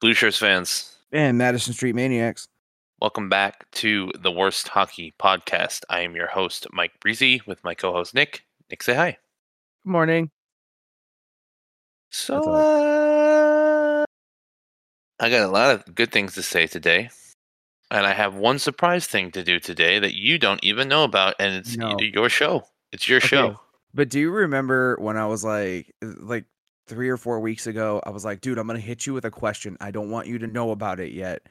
Blue Shirts fans, And Madison Street Maniacs. welcome back to the Worst Hockey Podcast. I am your host, Mike Breezy, with my co host, Nick. Nick, say hi. Good morning. So, uh, I got a lot of good things to say today. And I have one surprise thing to do today that you don't even know about, and it's No. your show. It's your Okay, show. But do you remember when I was like, like three or four weeks ago, I was like, dude, I'm gonna hit you with a question. I don't want you to know about it yet.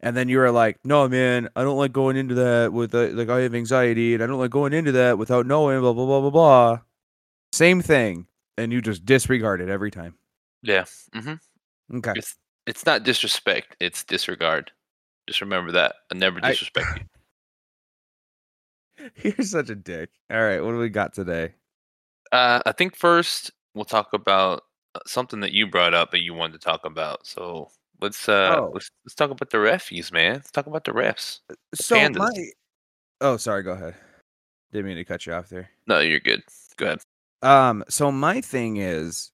And then you were like, no, man, I don't like going into that with uh, like I have anxiety, and I don't like going into that without knowing. Blah blah blah blah blah. Same thing, and you just disregard it every time. Yeah. Mm-hmm. Okay. It's, it's not disrespect, it's disregard. Just remember that. I never I- disrespect you. You're such a dick. All right, what do we got today? Uh, I think first we'll talk about something that you brought up that you wanted to talk about. So let's uh Oh. let's let's talk about the refies, man. Let's talk about the refs. So pandas. my. Oh, sorry. Go ahead. Didn't mean to cut you off there. No, you're good. Go ahead. Um, so my thing is,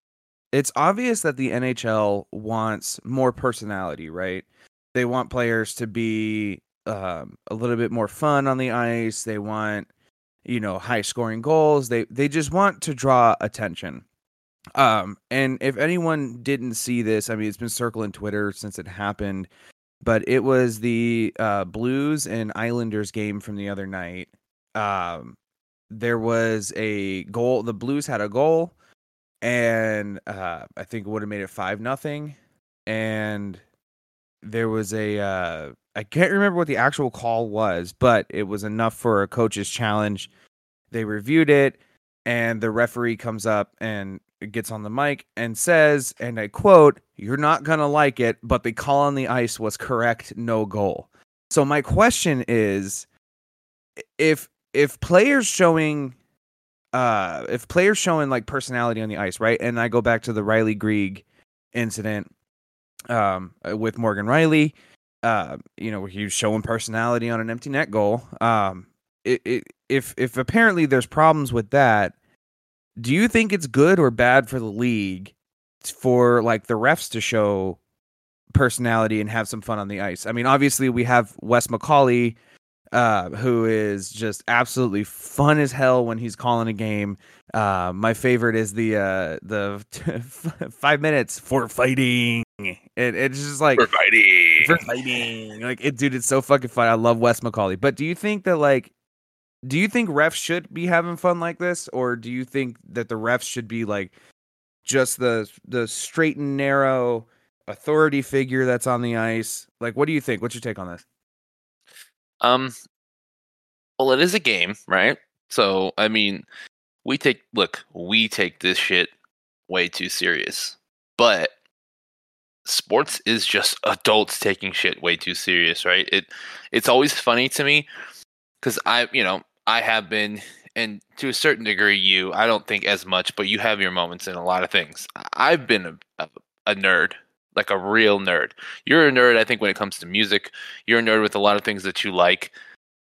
it's obvious that the NHL wants more personality, right? They want players to be um, a little bit more fun on the ice. They want, you know, high scoring goals. They they just want to draw attention. Um, and if anyone didn't see this, I mean, it's been circling Twitter since it happened, but it was the uh, Blues and Islanders game from the other night. Um, there was a goal. The Blues had a goal, and uh, I think it would have made it five nothing. And there was a uh, I can't remember what the actual call was, but it was enough for a coach's challenge. They reviewed it, and the referee comes up and gets on the mic and says, and I quote, "You're not gonna like it, but the call on the ice was correct, no goal." So my question is, if if players showing uh if players showing like personality on the ice, right? And I go back to the Ridly Greig incident um with Morgan Rielly, uh, you know, he was showing personality on an empty net goal. Um it, it, if if apparently there's problems with that, do you think it's good or bad for the league for like the refs to show personality and have some fun on the ice? I mean, obviously we have Wes McCauley uh, who is just absolutely fun as hell when he's calling a game. Uh, my favorite is the uh, the five minutes for fighting. It, it's just like We're fighting. for fighting. Like it, dude, it's so fucking fun. I love Wes McCauley. But do you think that like, do you think refs should be having fun like this, or do you think that the refs should be like just the the straight and narrow authority figure that's on the ice? Like, what do you think? What's your take on this? Um, well, it is a game, right? So, I mean, we take look, we take this shit way too serious, but sports is just adults taking shit way too serious, right? It it's always funny to me because I, you know, I have been, and to a certain degree, you. I don't think as much, but you have your moments in a lot of things. I've been a, a, a nerd, like a real nerd. You're a nerd, I think, when it comes to music. You're a nerd with a lot of things that you like.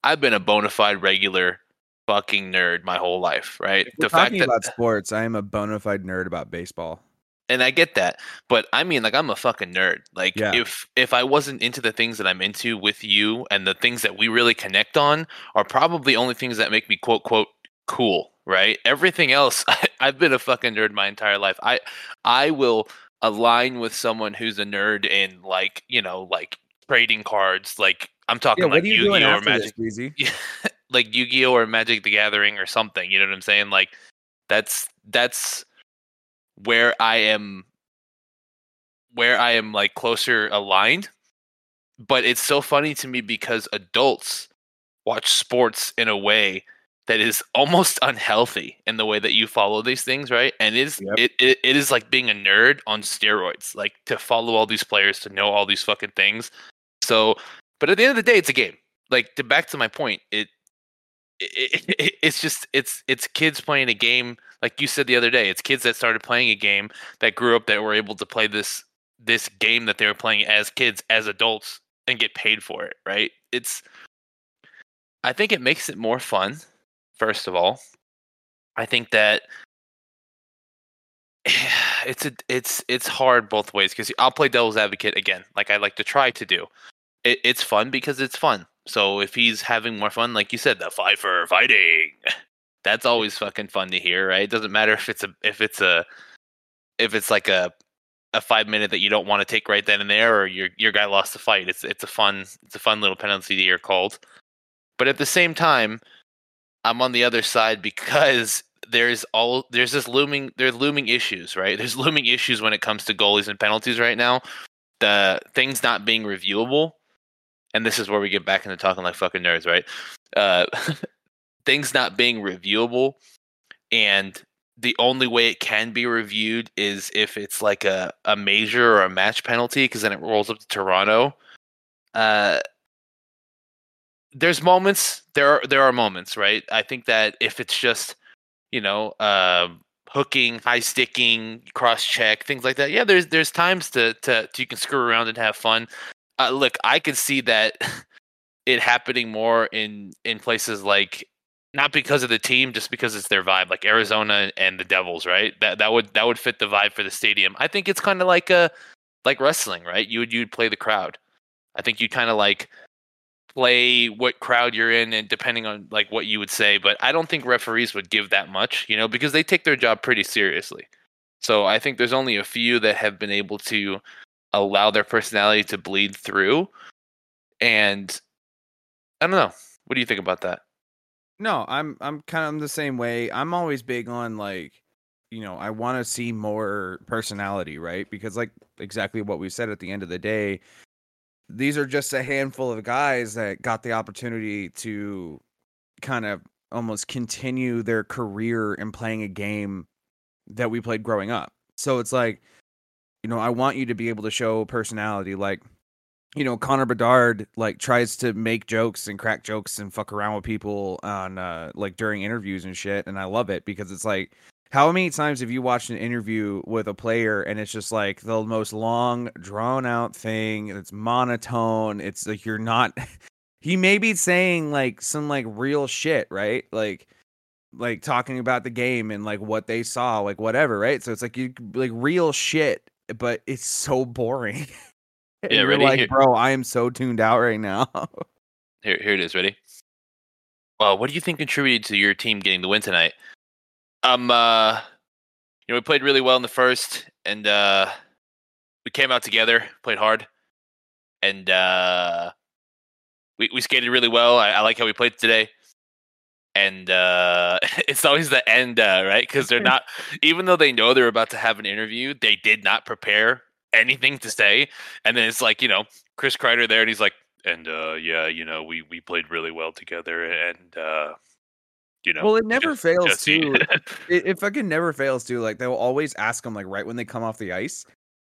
I've been a bona fide regular fucking nerd my whole life, right? We're talking about sports, I am a bona fide nerd about baseball. And I get that, but I mean, like, I'm a fucking nerd. Like, Yeah. if if I wasn't into the things that I'm into with you, and the things that we really connect on are probably only things that make me quote quote cool, right? Everything else, I, I've been a fucking nerd my entire life. I I will align with someone who's a nerd in like you know like trading cards. Like I'm talking Yeah, like are you doing Yu-Gi-Oh or this, Magic, Breezy? like Yu-Gi-Oh or Magic the Gathering or something. You know what I'm saying? Like that's that's where I am where I am like closer aligned. But it's so funny to me because adults watch sports in a way that is almost unhealthy in the way that you follow these things, right? And it is Yep. it, it it is like being a nerd on steroids, like to follow all these players, to know all these fucking things. So, but at the end of the day, it's a game. Like to back to my point, it, it, it it's just it's it's kids playing a game. Like you said the other day, it's kids that started playing a game that grew up that were able to play this this game that they were playing as kids, as adults, and get paid for it. Right? It's I think it makes it more fun. First of all, I think that it's a it's it's hard both ways because I'll play devil's advocate again, like I like to try to do. It, it's fun because it's fun. So if he's having more fun, like you said, the five for fighting, that's always fucking fun to hear, right? It doesn't matter if it's a if it's a if it's like a a five minute that you don't want to take right then and there, or your your guy lost the fight. It's it's a fun it's a fun little penalty to hear called. But at the same time, I'm on the other side because there's all there's this looming there's looming issues, right? There's looming issues when it comes to goalies and penalties right now. The things not being reviewable, and this is where we get back into talking like fucking nerds, right? Uh, things not being reviewable, and the only way it can be reviewed is if it's like a, a major or a match penalty, because then it rolls up to Toronto. Uh, there's moments there are there are moments right i think that if it's just you know uh, hooking high sticking cross check things like that yeah there's there's times to to, to you can screw around and have fun uh, look i could see that it happening more in in places like not because of the team just because it's their vibe like arizona and the devils right? That that would that would fit the vibe for the stadium. I think it's kind of like a like wrestling right? You would you'd play the crowd. I think you kind of like play what crowd you're in and depending on like what you would say but i don't think referees would give that much you know because they take their job pretty seriously. So i think there's only a few that have been able to allow their personality to bleed through and i don't know what do you think about that No, I'm I'm kind of the same way. I'm always big on like, you know, I want to see more personality, right? Because like exactly what we said at the end of the day, these are just a handful of guys that got the opportunity to kind of almost continue their career in playing a game that we played growing up. So it's like, you know, I want you to be able to show personality like you know, Connor Bedard like tries to make jokes and crack jokes and fuck around with people on uh like during interviews and shit, and I love it because it's like how many times have you watched an interview with a player and it's just like the most long, drawn out thing, it's monotone, it's like you're not he may be saying like some like real shit, right? Like like talking about the game and like what they saw, like whatever, right? So it's like you like real shit, but it's so boring. Yeah, ready? like, Here- bro, I am so tuned out right now. here here it is ready well what do you think contributed to your team getting the win tonight um uh you know we played really well in the first and uh we came out together played hard and uh we, we skated really well I, I like how we played today and uh it's always the end uh right because they're not even though they know they're about to have an interview they did not prepare anything to say and then it's like you know chris kreider there and he's like and uh yeah you know we we played really well together and uh you know well, it never just- fails just too. it, it fucking never fails too. Like they'll always ask them like right when they come off the ice,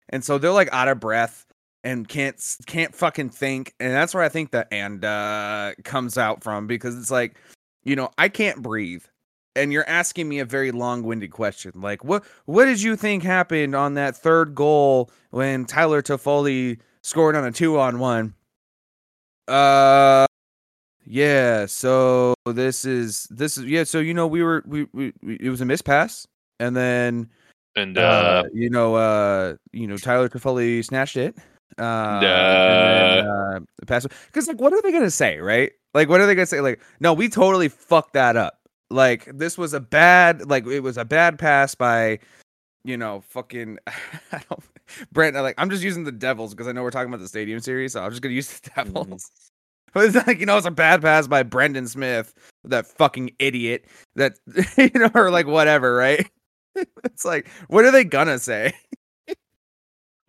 and so they're like out of breath and can't can't fucking think, and that's where I think the and uh comes out from because it's like, you know, I can't breathe, and you're asking me a very long winded question like what what did you think happened on that third goal when Tyler Toffoli scored on a two on one? Uh yeah, so this is this is yeah, so you know we were we, we, we it was a mispass and then and uh, uh you know uh you know Tyler Toffoli snatched it. Uh, uh, then, uh pass cuz like what are they to say, right? Like what are they to say like no, we totally fucked that up. Like this was a bad like it was a bad pass by you know fucking I don't Brent like I'm just using the Devils because I know we're talking about the stadium series, so I'm just to use the Devils. But it's like, you know, it's a bad pass by Brendan Smith, that fucking idiot that, you know, or like whatever, right? it's like, what are they gonna say?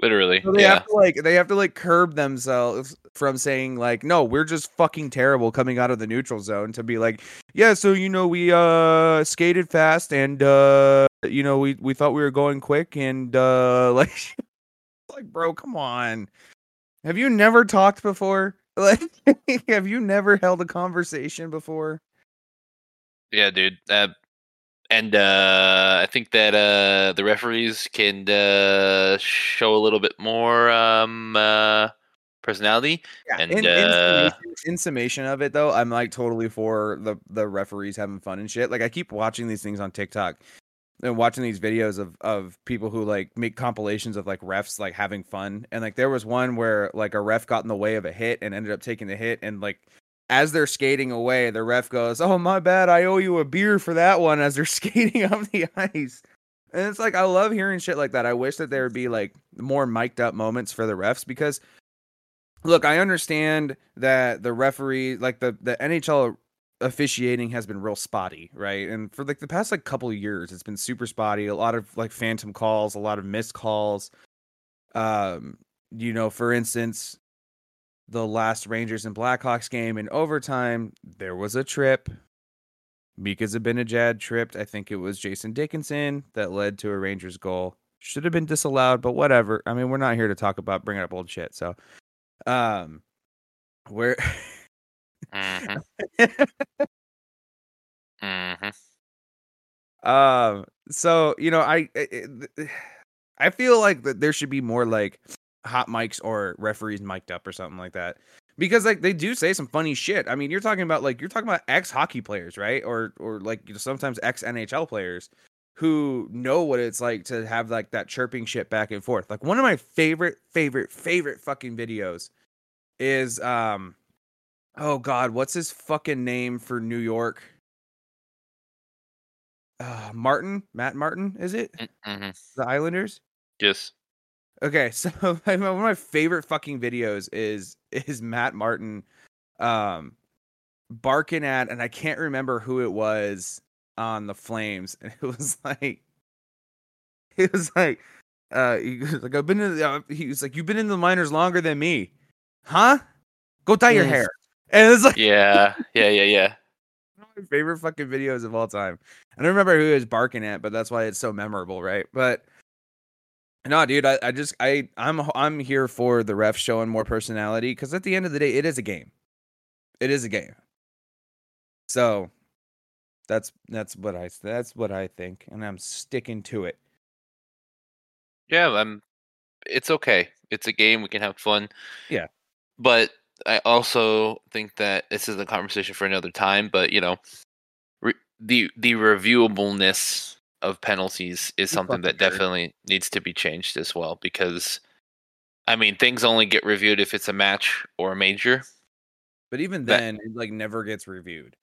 Literally So they yeah have to like, they have to like curb themselves from saying like, no, we're just fucking terrible coming out of the neutral zone to be like, yeah, so you know we uh skated fast and uh you know we we thought we were going quick and uh like like bro, come on. Have you never talked before? Like have you never held a conversation before? Yeah, dude. Uh, and uh, I think that uh, the referees can uh, show a little bit more um, uh, personality. Yeah, And, in, in uh, summation, in summation of it though, I'm like totally for the the referees having fun and shit. Like I keep watching these things on TikTok and watching these videos of of people who like make compilations of like refs like having fun. And like there was one where like a ref got in the way of a hit and ended up taking the hit and like as they're skating away, the ref goes, "Oh my bad, I owe you a beer for that one." As they're skating up the ice, and it's like I love hearing shit like that. I wish that there would be like more mic'd up moments for the refs because look, I understand that the referee, like the the NHL officiating has been real spotty, right? And for like the past like couple years, it's been super spotty. A lot of like phantom calls, a lot of missed calls. Um, you know, for instance, the last Rangers and Blackhawks game in overtime, there was a trip. Mika Zibanejad tripped. I think it was Jason Dickinson that led to a Rangers goal. Should have been disallowed, but whatever. I mean, we're not here to talk about bringing up old shit. So, um, where mhm, mhm. Um. So you know, I I- I I feel like that there should be more like hot mics or referees mic'd up or something like that because like they do say some funny shit. I mean, you're talking about like you're talking about ex hockey players, right? Or or like you know, sometimes ex NHL players who know what it's like to have like that chirping shit back and forth. Like one of my favorite favorite favorite fucking videos is um oh god, what's his fucking name for New York? Uh, Martin, Matt Martin, is it? Mhm. The Islanders? Yes. Okay, so one of my favorite fucking videos is is Matt Martin um barking at and I can't remember who it was on the Flames and it was like it was like uh he was like I've been in the, uh, he was like you've been in the minors longer than me. Huh? Go dye your Mm. hair. And it's like Yeah. Yeah. Yeah. Yeah. one of my favorite fucking videos of all time. I don't remember who he was barking at, but that's why it's so memorable, right? But no, dude, I, I just I I'm I'm here for the ref showing more personality because at the end of the day, it is a game. It is a game. So that's that's what I that's what I think, and I'm sticking to it. Yeah, I'm. It's okay. It's a game. We can have fun. Yeah. But I also think that this is a conversation for another time. But you know, re- the the reviewableness of penalties is something that definitely needs to be changed as well. Because, I mean, things only get reviewed if it's a match or a major. But even then, it like never gets reviewed.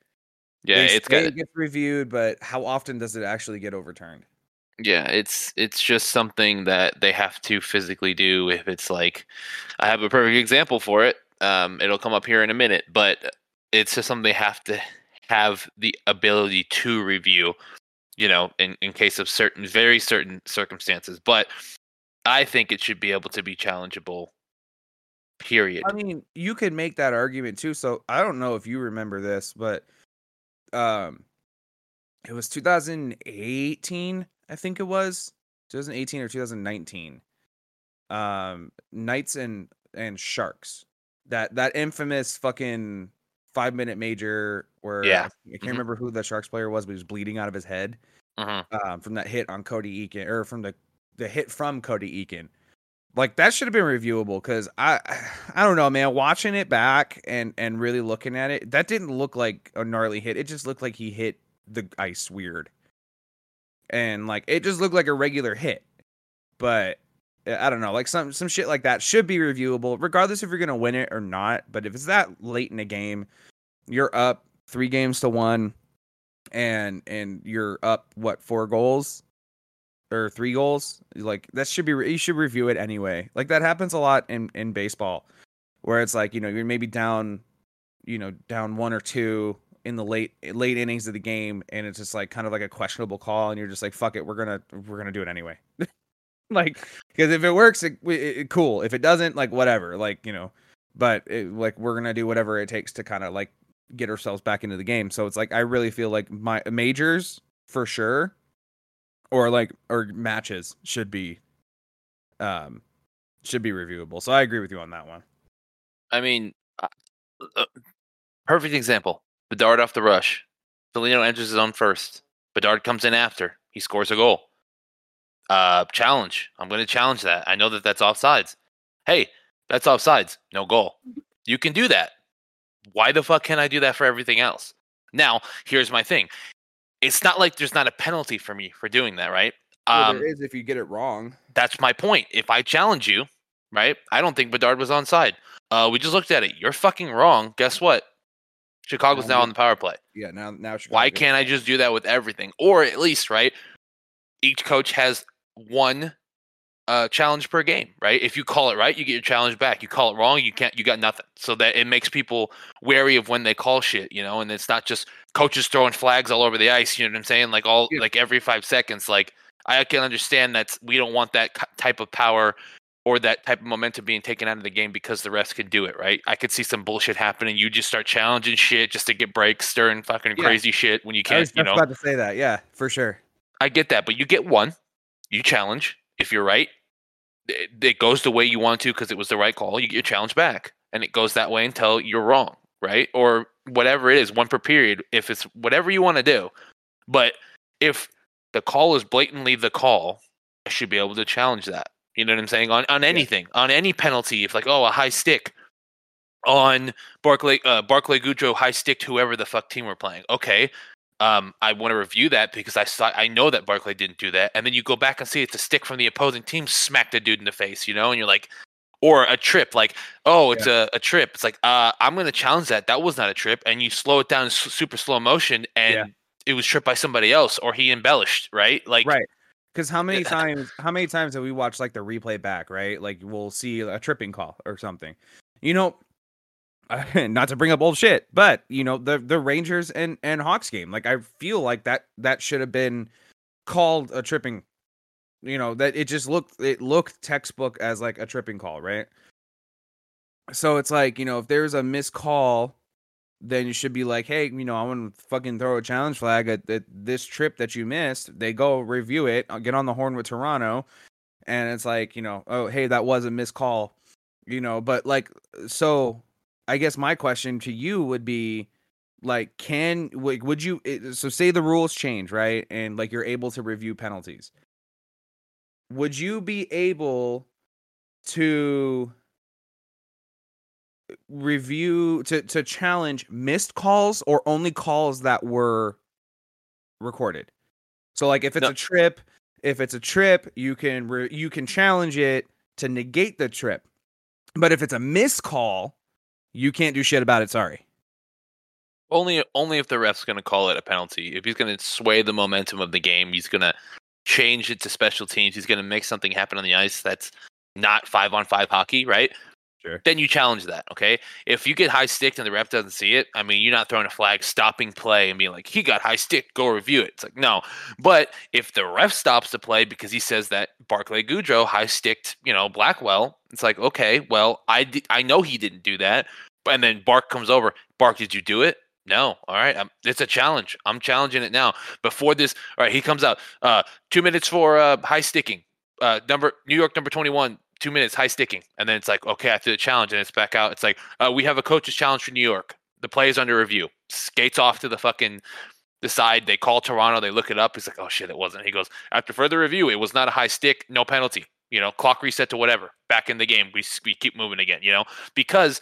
Yeah, They it's got. it gets reviewed, but how often does it actually get overturned? Yeah, it's it's just something that they have to physically do. If it's like, I have a perfect example for it. Um, it'll come up here in a minute, but it's just something they have to have the ability to review. You know, in in case of certain very certain circumstances. But I think it should be able to be challengeable. Period. I mean, you could make that argument too. So I don't know if you remember this, but um, it was 2018, I think it was 2018 or 2019. Um, Knights and and Sharks. That that infamous fucking five minute major where Yeah. I can't Mhm. remember who the Sharks player was, but he was bleeding out of his head Mhm. um, from that hit on Cody Eakin or from the the hit from Cody Eakin. Like that should have been reviewable because I I don't know, man. Watching it back and and really looking at it, that didn't look like a gnarly hit. It just looked like he hit the ice weird, and like it just looked like a regular hit. But I don't know, like some some shit like that should be reviewable, regardless if you're gonna win it or not. But if it's that late in a game, you're up three games to one, and and you're up what four goals? Or three goals? Like that should be you should review it anyway. Like that happens a lot in in baseball where it's like you know you're maybe down you know down one or two in the late late innings of the game and it's just like kind of like a questionable call and you're just like fuck it we're gonna we're gonna do it anyway like because if it works it, it, it- cool if it doesn't like whatever like you know but it, like we're gonna do whatever it takes to kind of like get ourselves back into the game. So it's like I really feel like my majors for sure, or like or matches should be, um, should be reviewable. So I agree with you on that one. I mean, uh, uh, perfect example. Bedard off the rush. Foligno enters his own first. Bedard comes in after. He scores a goal. Uh, challenge. I'm going to challenge that. I know that that's offsides. Hey, that's offsides. No goal. You can do that. Why the fuck can I do that for everything else? Now, here's my thing. It's not like there's not a penalty for me for doing that, right? Well, Um, there is if you get it wrong. that's my point. If I challenge you, right? I don't think Bedard was onside. Uh, we just looked at it. You're fucking wrong. Guess what? Chicago's now on the power play. Yeah, now now Why can't I just do that with everything? Or at least, right? Each coach has one uh, challenge per game, right? If you call it right, you get your challenge back. You call it wrong, you can't. You got nothing. So that it makes people wary of when they call shit, you know. And it's not just coaches throwing flags all over the ice. You know what I'm saying? Like all Yeah. like every five seconds. Like I can understand that we don't want that type of power or that type of momentum being taken out of the game because the refs can do it, right? I could see some bullshit happening. You just start challenging shit just to get breaks, stirring fucking Yeah. crazy shit when you I was can't, you know. about to say that. Yeah, for sure. I get that, but you get one, you challenge. If you're right, it, it goes the way you want to because it was the right call. You get your challenge back, and it goes that way until you're wrong, right? Or whatever it is, one per period. If it's whatever you want to do, but if the call is blatantly the call, I should be able to challenge that. You know what I'm saying? On on anything, on any penalty, if like oh a high stick on Barclay uh, Barclay Goodrow high sticked whoever the fuck team we're playing. Okay, um, I want to review that because I saw I know that Barclay didn't do that, and then you go back and see it's a stick from the opposing team smacked the dude in the face, you know, and you're like, or a trip, like oh it's a, a trip. It's like uh, I'm gonna challenge that. That was not a trip, and you slow it down super slow motion, and Yeah. it was tripped by somebody else, or he embellished, right? Like right. Because how many times? How many times have we watched like the replay back? Right, like we'll see a tripping call or something. You know, not to bring up old shit, but you know the the Rangers and and Hawks game. Like I feel like that that should have been called a tripping. You know that it just looked it looked textbook as like a tripping call, right? So it's like you know if there's a missed call then you should be like, hey, you know, I want to fucking throw a challenge flag at, at this trip that you missed. They go review it, uh, get on the horn with Toronto, and it's like, you know, oh, hey, that was a missed call, you know. But like, so I guess my question to you would be, like, can like, would you? Eh, so say the rules change, right, and like you're able to review penalties. Would you be able to review to to challenge missed calls or only calls that were recorded. So like if it's No. a trip, if it's a trip, you can re- you can challenge it to negate the trip. But if it's a missed call, you can't do shit about it, sorry. Only only if the ref's going to call it a penalty. If he's going to sway the momentum of the game, he's going to change it to special teams. He's going to make something happen on the ice that's not five on five hockey, right? Sure. Then you challenge that, okay? If you get high sticked and the ref doesn't see it, I mean, you're not throwing a flag, stopping play, and being like, "He got high stick, go review it." It's like no. But if the ref stops the play because he says that Barclay Goodrow high sticked, you know, Blackwell, it's like, okay, well, I di- I know he didn't do that, and then Bark comes over. Bark, did you do it? No. All right. Um, it's a challenge. I'm challenging it now. Before this, all right, he comes out. Uh, two minutes for uh, high sticking. Uh, number New York number 21, two minutes high sticking. And then it's like, okay, after the challenge, and it's back out. It's like, uh, we have a coach's challenge for New York. The play is under review. Skates off to the fucking the side. They call Toronto. They look it up. He's like, oh shit, it wasn't. He goes, after further review, it was not a high stick, no penalty. You know, clock reset to whatever. Back in the game, we we keep moving again. You know, because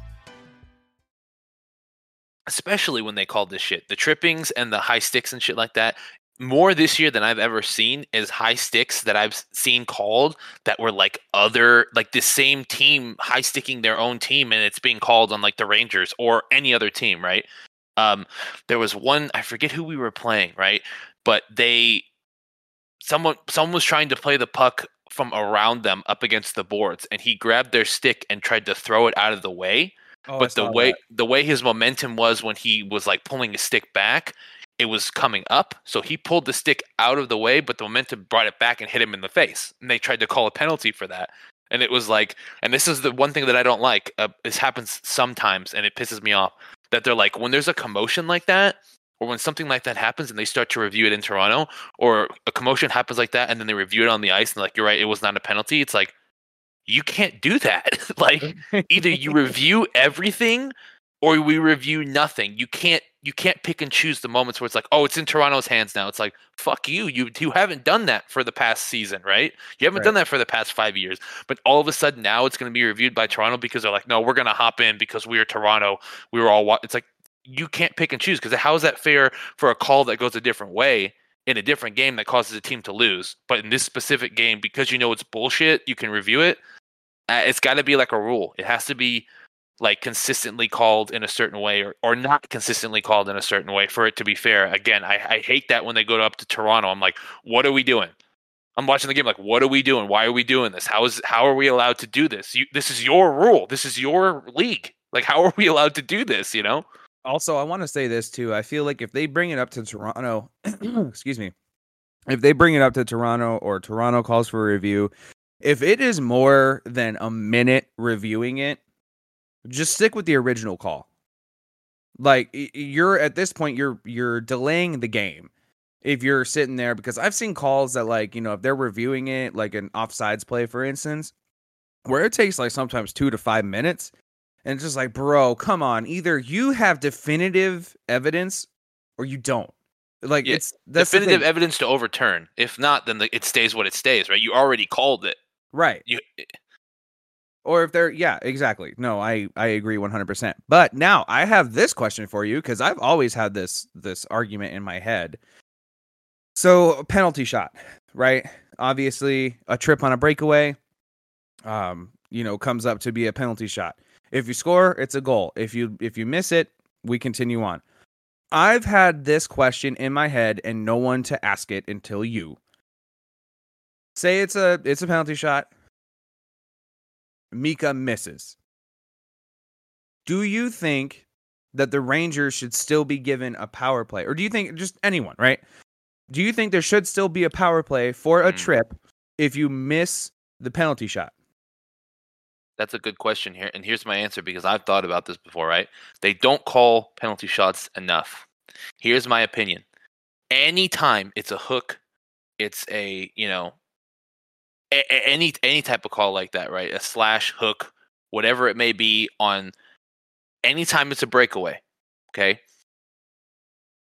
Especially when they called this shit the trippings and the high sticks and shit like that more this year than I've ever seen is high sticks that I've seen called that were like other like the same team high sticking their own team and it's being called on like the Rangers or any other team, right? Um there was one I forget who we were playing, right? But they someone someone was trying to play the puck from around them up against the boards and he grabbed their stick and tried to throw it out of the way Oh, but the way that. the way his momentum was when he was like pulling his stick back it was coming up so he pulled the stick out of the way but the momentum brought it back and hit him in the face and they tried to call a penalty for that and it was like and this is the one thing that i don't like uh, this happens sometimes and it pisses me off that they're like when there's a commotion like that or when something like that happens and they start to review it in toronto or a commotion happens like that and then they review it on the ice and like you're right it was not a penalty it's like you can't do that like either you review everything or we review nothing. You can't you can't pick and choose the moments where it's like, oh, it's in Toronto's hands now. It's like, fuck you. You you haven't done that for the past season, right? You haven't done that for the past five years. But all of a sudden now it's going to be reviewed by Toronto because they're like, no, we're going to hop in because we are Toronto. We were all. Wa-. It's like you can't pick and choose because how is that fair for a call that goes a different way? In a different game that causes a team to lose, but in this specific game, because you know it's bullshit, you can review it. Uh, it's got to be like a rule. It has to be like consistently called in a certain way or, or not consistently called in a certain way for it to be fair. Again, I, I hate that when they go up to Toronto. I'm like, what are we doing? I'm watching the game like, what are we doing? Why are we doing this? How is how are we allowed to do this? You, this is your rule. This is your league. Like, how are we allowed to do this? You know? Also, I want to say this too. I feel like if they bring it up to Toronto, excuse me, if they bring it up to Toronto or Toronto calls for a review, if it is more than a minute reviewing it, just stick with the original call. Like you're at this point, you're you're delaying the game. If you're sitting there, because I've seen calls that like you know if they're reviewing it, like an offsides play, for instance, where it takes like sometimes two to five minutes, and it's just like, bro, come on. Either you have definitive evidence or you don't. Like Yeah, it's Definitive evidence to overturn. If not, then the, it stays what it stays. Right? You already called it. Right. You Or if they're yeah, exactly. No, I I agree 100%. But now I have this question for you cuz I've always had this this argument in my head. So, penalty shot, right? Obviously, a trip on a breakaway um, you know, comes up to be a penalty shot. If you score, it's a goal. If you if you miss it, we continue on. I've had this question in my head and no one to ask it until you. Say it's a it's a penalty shot. Mika misses. Do you think that the Rangers should still be given a power play? Or do you think just anyone, right? Do you think there should still be a power play for a Hmm. trip if you miss the penalty shot? That's a good question here. And here's my answer because I've thought about this before, right? They don't call penalty shots enough. Here's my opinion. Anytime it's a hook, it's a, you know, a- any any type of call like that, right? A slash hook, whatever it may be on anytime it's a breakaway, okay?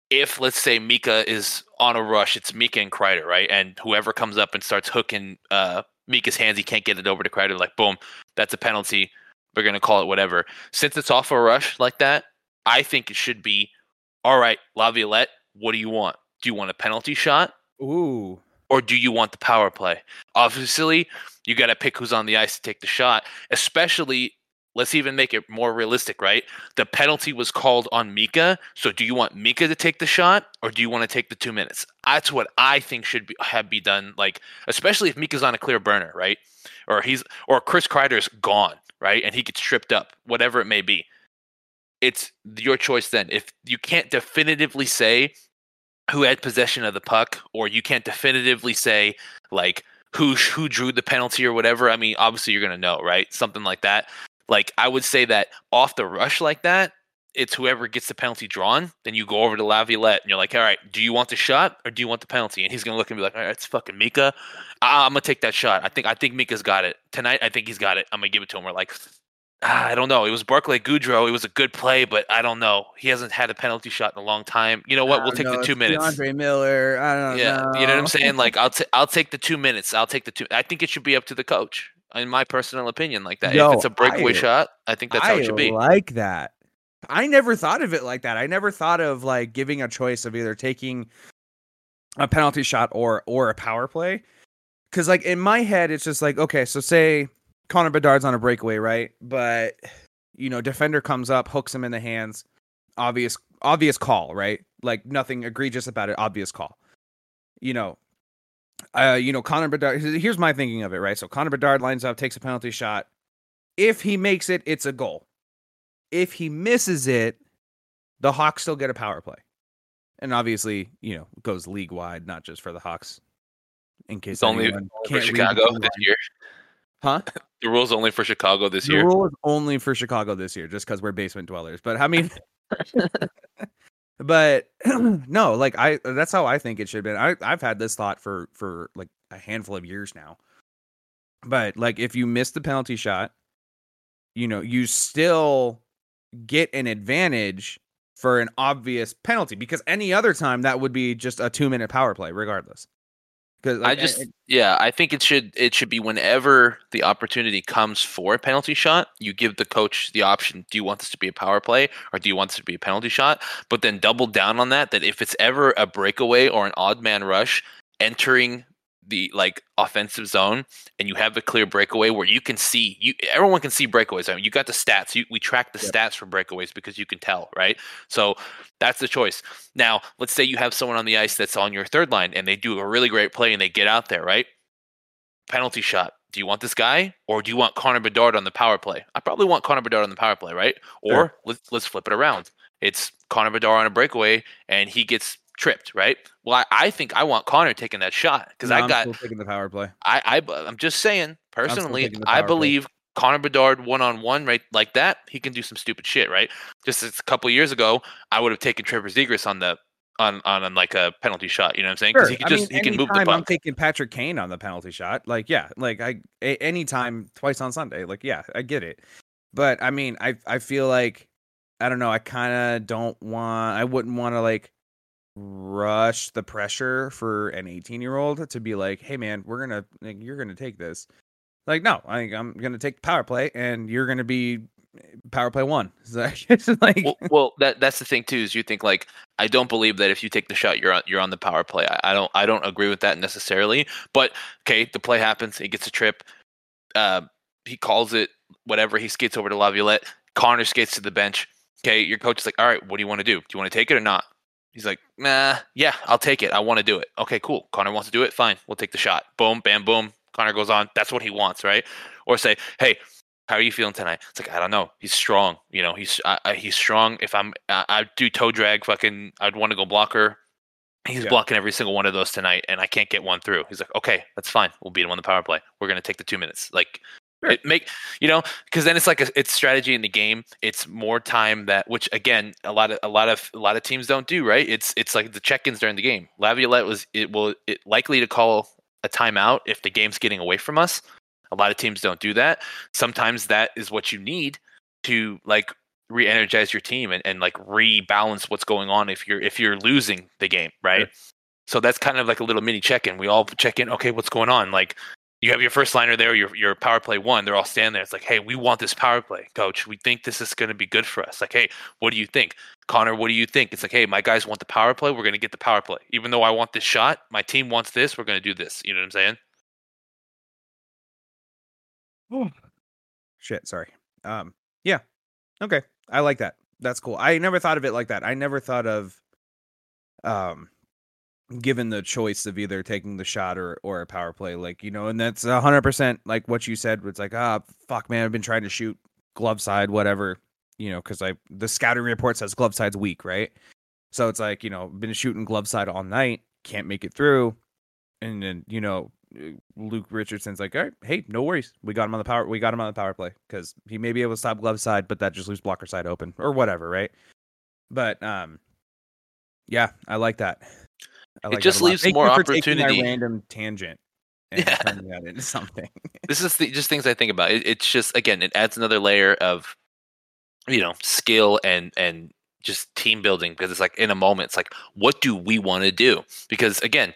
If let's say Mika is on a rush, it's Mika and Kreider, right? And whoever comes up and starts hooking uh Mika's hands, he can't get it over to Kreider, like boom, that's a penalty. We're gonna call it whatever. Since it's off a rush like that, I think it should be all right, Laviolette, what do you want? Do you want a penalty shot Ooh. Or do you want the power play? Obviously, you got to pick who's on the ice to take the shot, especially let's even make it more realistic, right? The penalty was called on Mika, so do you want Mika to take the shot or do you want to take the 2 minutes? That's what I think should be have be done like especially if Mika's on a clear burner, right? Or he's or Chris Kreider's gone, right? And he gets tripped up, whatever it may be. It's your choice then. If you can't definitively say who had possession of the puck, or you can't definitively say like who who drew the penalty or whatever. I mean, obviously you're gonna know, right? Something like that. Like I would say that off the rush like that, it's whoever gets the penalty drawn. Then you go over to Laviolette and you're like, all right, do you want the shot or do you want the penalty? And he's gonna look and be like, all right, it's fucking Mika. I- I'm gonna take that shot. I think I think Mika's got it tonight. I think he's got it. I'm gonna give it to him. We're like, Ah, I don't know. It was Barclay Goodrow. It was a good play, but I don't know. He hasn't had a penalty shot in a long time. You know what? We'll take know, the two it's minutes. K'Andre Miller. I don't know. yeah, know. you know what I'm saying? Like I'll t- I'll take the two minutes. I'll take the two. I think it should be up to the coach, in my personal opinion. Like that, Yo, if it's a breakaway I- shot, I think that's how it should be. like that. I never thought of it like that. I never thought of like giving a choice of either taking a penalty shot or or a power play. Cause like in my head, it's just like, okay, so say Connor Bedard's on a breakaway, right? But you know, defender comes up, hooks him in the hands. Obvious obvious call, right? Like nothing egregious about it, obvious call. You know, uh, you know, Connor Bedard. Here's my thinking of it, right? So Connor Bedard lines up, takes a penalty shot. If he makes it, it's a goal. If he misses it, the Hawks still get a power play. And obviously, you know, goes league wide, not just for the Hawks. In case It's only Chicago this year. Huh? The rule's only for Chicago this the year. The rule is only for Chicago this year, just because we're basement dwellers. But I mean, but no, like I that's how I think it should have been. I I've had this thought for for like a handful of years now. But like if you miss the penalty shot, you know, you still get an advantage for an obvious penalty because any other time that would be just a 2 minute power play regardless. Cuz I just yeah, I think it should it should be whenever the opportunity comes for a penalty shot, you give the coach the option, do you want this to be a power play or do you want this to be a penalty shot? But then double down on that that if it's ever a breakaway or an odd man rush entering the like offensive zone and you have a clear breakaway where you can see you everyone can see breakaways. I mean, you got the stats. You, we track the stats for breakaways because you can tell, right? So that's the choice. Now, let's say you have someone on the ice that's on your third line and they do a really great play and they get out there, right? Penalty shot. Do you want this guy or do you want Connor Bedard on the power play? I probably want Connor Bedard on the power play, right? Or Sure. let's let's flip it around. It's Connor Bedard on a breakaway and he gets tripped, right? Well, I, I think I want Connor taking that shot because No, I I'm got still taking the power play. I, I I'm just saying personally, I power play. believe Connor Bedard one on one right like that, he can do some stupid shit, right? Just a couple years ago, I would have taken Trevor Zegras on the on, on on like a penalty shot. You know what I'm saying? Because Sure. he can I just mean, he can move the anytime I'm taking Patrick Kane on the penalty shot. Like, yeah, like I a- anytime twice on Sunday. Like, yeah, I get it. But I mean, I I feel like I don't know. I kind of don't want. I wouldn't want to like rush the pressure for an 18 year old to be like, hey man, we're gonna like, you're gonna take this. Like, no, I, I'm gonna take the power play, and you're gonna be power play one. So it's like, well, well, that that's the thing too. Is you think like I don't believe that if you take the shot, you're on you're on the power play. I, I don't I don't agree with that necessarily. But okay, the play happens. He gets a trip. Uh, he calls it whatever. He skates over to Laviolette. Connor skates to the bench. Okay, your coach is like, all right, what do you want to do? Do you want to take it or not? He's like, nah, yeah, I'll take it. I want to do it. Okay, cool. Connor wants to do it. Fine, we'll take the shot. Boom, bam, boom. Connor goes on. That's what he wants, right? Or say, hey, how are you feeling tonight? It's like I don't know. He's strong. You know, he's I, I, he's strong. If I'm, I, I do toe drag. Fucking, I'd want to go blocker. He's Yeah. blocking every single one of those tonight, and I can't get one through. He's like, okay, that's fine. We'll beat him on the power play. We're gonna take the two minutes. Like, it make you know, because then it's like a, it's strategy in the game. It's more time that, which again, a lot of a lot of a lot of teams don't do. Right? It's it's like the check-ins during the game. Laviolette was it will it likely to call a timeout if the game's getting away from us. A lot of teams don't do that. Sometimes that is what you need to like re-energize your team and, and like rebalance what's going on if you're if you're losing the game, right? So that's kind of like a little mini check-in. We all check in, okay, what's going on? Like you have your first liner there, your your power play one, they're all standing there. It's like, hey, we want this power play, coach. We think this is gonna be good for us. Like, hey, what do you think? Connor, what do you think? It's like, hey, my guys want the power play, we're gonna get the power play. Even though I want this shot, my team wants this, we're gonna do this. You know what I'm saying? Oh, shit, sorry. Um, yeah. Okay. I like that. That's cool. I never thought of it like that. I never thought of um given the choice of either taking the shot or or a power play, like, you know, and that's a hundred percent like what you said. It's like, ah, fuck man, I've been trying to shoot glove side, whatever, you know, because I the scouting report says glove side's weak, right? So it's like, you know, been shooting glove side all night, can't make it through. And then, you know, uh, Luke Richardson's like, all right, hey, no worries. We got him on the power. We got him on the power play because he may be able to stop glove side, but that just leaves blocker side open or whatever, right? But um, yeah, I like that. It just leaves Thank more you for taking my opportunity. random tangent. and Yeah. turning that into something. this is the, just things I think about. It, it's just again, it adds another layer of you know skill and and just team building because it's like in a moment, it's like what do we want to do? Because again,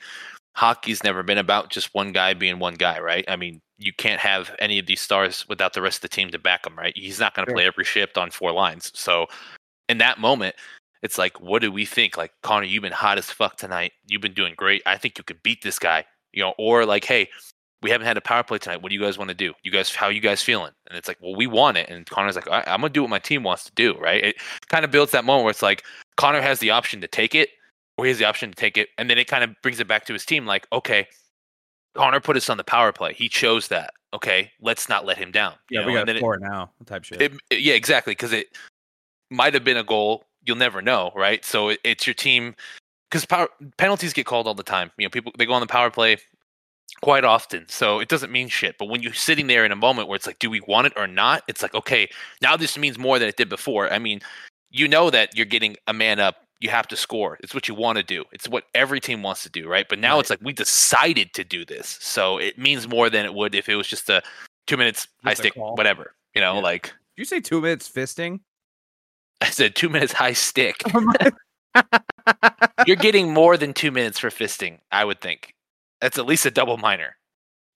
hockey's never been about just one guy being one guy, right? I mean, you can't have any of these stars without the rest of the team to back him, right? He's not going to Sure. play every shift on four lines. So in that moment, it's like, what do we think? Like, Connor, you've been hot as fuck tonight. You've been doing great. I think you could beat this guy, you know, or like, hey, we haven't had a power play tonight. What do you guys want to do? You guys, how you guys feeling? And it's like, well, we want it. And Connor's like, I, I'm gonna do what my team wants to do, right? It kind of builds that moment where it's like Connor has the option to take it, or he has the option to take it, and then it kind of brings it back to his team, like, okay, Connor put us on the power play. He chose that. Okay, let's not let him down. you Yeah, we got And then a it- now type shit. it, it- yeah, exactly. Because it might have been a goal. You'll never know, right? So it, it's your team. Because power penalties get called all the time. You know, people they go on the power play quite often. So it doesn't mean shit. But when you're sitting there in a moment where it's like, do we want it or not? It's like, okay, now this means more than it did before. I mean, you know that you're getting a man up. You have to score. It's what you want to do. It's what every team wants to do, right? But now it's like we decided to do this. So it means more than it would if it was just a two minutes high Just a stick, call. whatever. You know, Yeah. like Did you say two minutes fisting? I said two minutes high stick. You're getting more than two minutes for fisting, I would think. That's at least a double minor.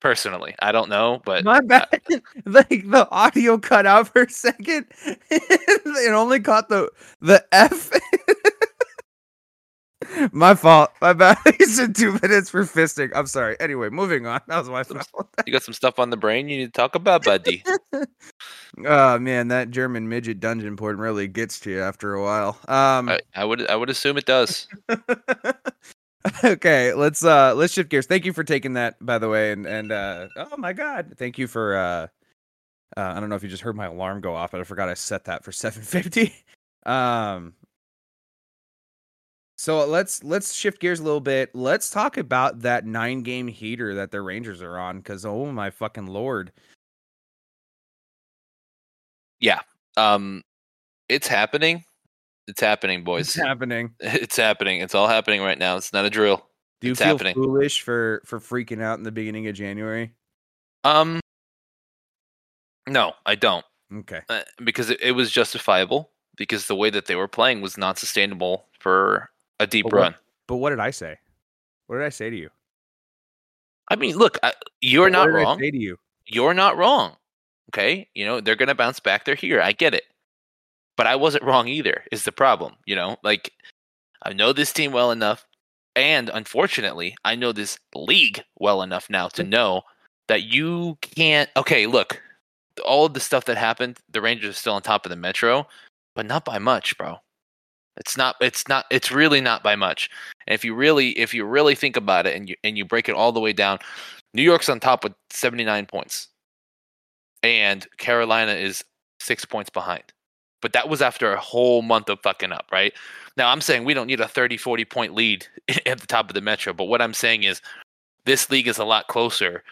Personally, I don't know, but My uh, bad. like the audio cut out for a second. it only caught the the F. my fault. My bad. He said two minutes for fisting. I'm sorry. Anyway, moving on. That was my fault. you got some stuff on the brain you need to talk about, buddy. Oh man, that German midget dungeon porn really gets to you after a while. Um I, I would I would assume it does. okay, let's uh let's shift gears. Thank you for taking that by the way and and uh oh my god, thank you for uh uh, I don't know if you just heard my alarm go off, but I forgot I set that for 750. Um so let's let's shift gears a little bit. Let's talk about that 9 game heater that the Rangers are on cuz oh my fucking lord. Yeah. Um, it's happening. It's happening, boys. It's happening? It's happening. It's all happening right now. It's not a drill. Do you It's feel happening. foolish for for freaking out in the beginning of January? Um, no, I don't. Okay. uh, because it, it was justifiable because the way that they were playing was not sustainable for a deep But what- run. But what did I say? What did I say to you? I mean, look, I, you're What not wrong. say to you? You're not wrong. Okay, you know they're gonna bounce back. They're here. I get it, but I wasn't wrong either. Is the problem? You know, like I know this team well enough, and unfortunately, I know this league well enough now to know that you can't. Okay, look, all of the stuff that happened, the Rangers are still on top of the Metro, but not by much, bro. It's not. It's not. It's really not by much. And if you really, if you really think about it, and you and you break it all the way down, New York's on top with seventy nine points, and Carolina is six points behind. But that was after a whole month of fucking up, right? Now I'm saying we don't need a 30, 40 point lead at the top of the Metro, but what I'm saying is this league is a lot closer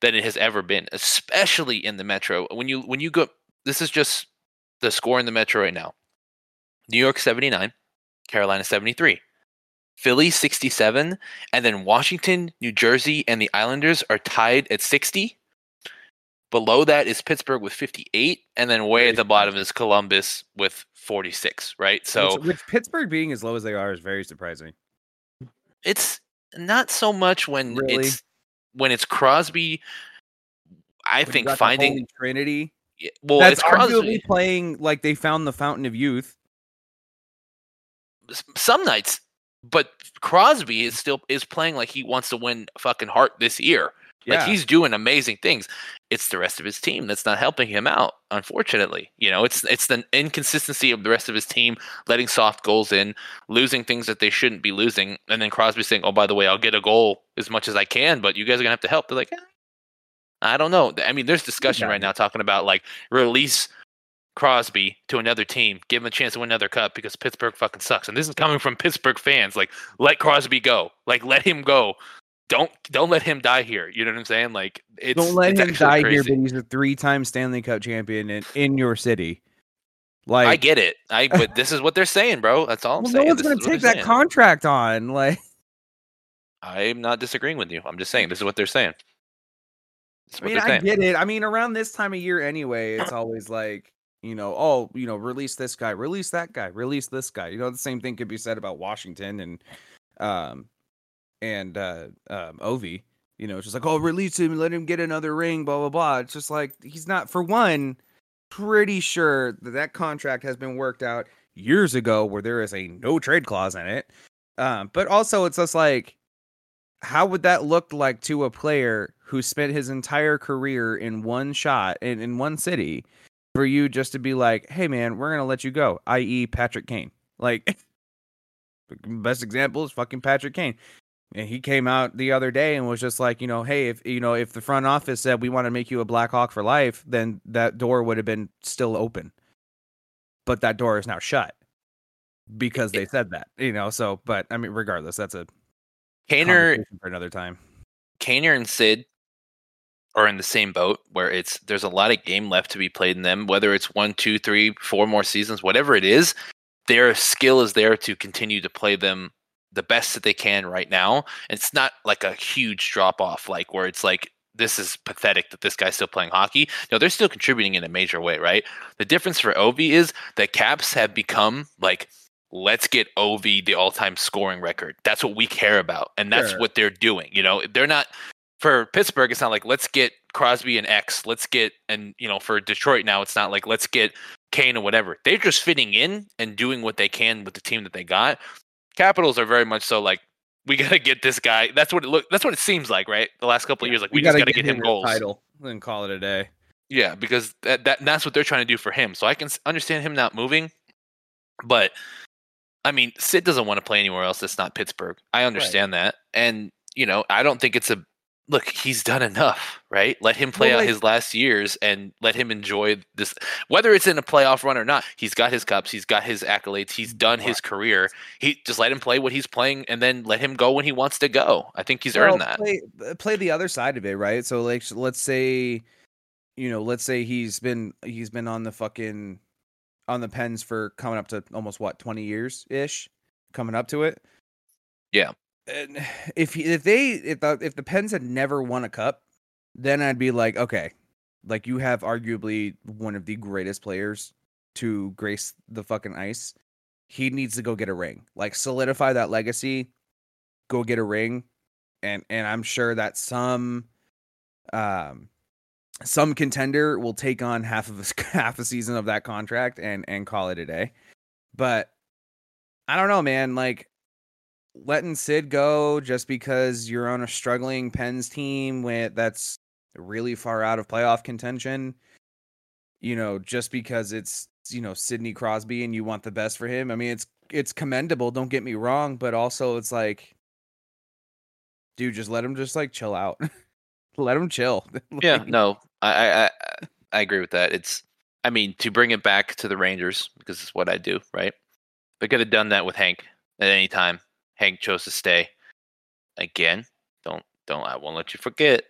than it has ever been, especially in the Metro. When you when you go this is just the score in the Metro right now. New York 79, Carolina 73. Philly 67, and then Washington, New Jersey, and the Islanders are tied at 60. Below that is Pittsburgh with 58, and then way at the bottom is Columbus with 46, right? So Which- which Pittsburgh being as low as they are is very surprising. it's not so much when Really? it's when it's Crosby. I When think finding Trinity. well, that's it's Crosby. arguably playing like they found the fountain of youth. Some nights, but Crosby is still is playing like he wants to win fucking Hart this year. Like he's doing amazing things. It's the rest of his team that's not helping him out. Unfortunately, you know, it's it's the inconsistency of the rest of his team letting soft goals in, losing things that they shouldn't be losing, and then Crosby saying, "Oh, by the way, I'll get a goal as much as I can, but you guys are gonna have to help." They're like, "Eh, I don't know. I mean, there's discussion right now talking about like release Crosby to another team, give him a chance to win another cup because Pittsburgh fucking sucks. And this is coming from Pittsburgh fans. Like, let Crosby go. Like, let him go. Don't don't let him die here. You know what I'm saying? Like, it's Don't let it's him die crazy. here, but he's a three-time Stanley Cup champion in, in your city. Like I get it. I but this is what they're saying, bro. That's all I'm well, no one's gonna take that saying. contract on. Like I'm not disagreeing with you. I'm just saying this is what they're saying. I mean, I saying. get it. I mean, around this time of year anyway, it's always like, you know, oh, you know, release this guy, release that guy, release this guy. You know, the same thing could be said about Washington and um and uh um Ovi. You know, it's just like, oh, release him, let him get another ring, blah blah blah. It's just like he's not for one, pretty sure that that contract has been worked out years ago where there is a no trade clause in it. Um, but also it's just like how would that look like to a player who spent his entire career in one shot in, in one city for you just to be like, hey man, we're gonna let you go, i.e. Patrick Kane. Like best example is fucking Patrick Kane. And he came out the other day and was just like, you know, hey, if you know, if the front office said we want to make you a Blackhawk for life, then that door would have been still open. But that door is now shut because they said that, you know. So, but I mean, regardless, that's a Kaner, for another time. Kaner and Sid are in the same boat where it's there's a lot of game left to be played in them. Whether it's one, two, three, four more seasons, whatever it is, their skill is there to continue to play them the best that they can right now. And it's not like a huge drop off, like where it's like this is pathetic that this guy's still playing hockey. No, they're still contributing in a major way, right? The difference for Ovi is that Caps have become like let's get Ovi the all-time scoring record. That's what we care about, and that's Sure. what they're doing. You know, they're not for Pittsburgh. It's not like let's get Crosby and X. Let's get and you know for Detroit now, it's not like let's get Kane or whatever. They're just fitting in and doing what they can with the team that they got. Capitals are very much so like we got to get this guy. That's what it look. That's what it seems like, right? The last couple of years, like we, just got to get him goals. title and call it a day. Yeah, because that, that that's what they're trying to do for him. So I can understand him not moving, but I mean, Sid doesn't want to play anywhere else that's not Pittsburgh. I understand that, and you know, I don't think it's a look. He's done enough, right? Let him play Well, out like- his last years and let him enjoy this. Whether it's in a playoff run or not, he's got his cups, he's got his accolades, he's done his career. He just let him play what he's playing, and then let him go when he wants to go. I think he's earned that. Play, uh, play the other side of it, right? So like, let's say, you know, let's say he's been he's been on the fucking on the pens for coming up to almost what twenty years ish, coming up to it. Yeah. If if they if the if the Pens had never won a cup, then I'd be like, okay, like you have arguably one of the greatest players to grace the fucking ice. He needs to go get a ring, like solidify that legacy. Go get a ring, and and I'm sure that some, um, some contender will take on half of a, half a season of that contract and and call it a day. But I don't know, man. Like letting Sid go just because you're on a struggling Pens team with that's really far out of playoff contention. You know, just because it's you know Sidney Crosby and you want the best for him. I mean, it's it's commendable. Don't get me wrong, but also it's like, dude, just let him just like chill out. let him chill. Yeah, no, I I I agree with that. It's I mean to bring it back to the Rangers because it's what I do, right? I could have done that with Hank at any time. Hank chose to stay. Again, don't don't I won't let you forget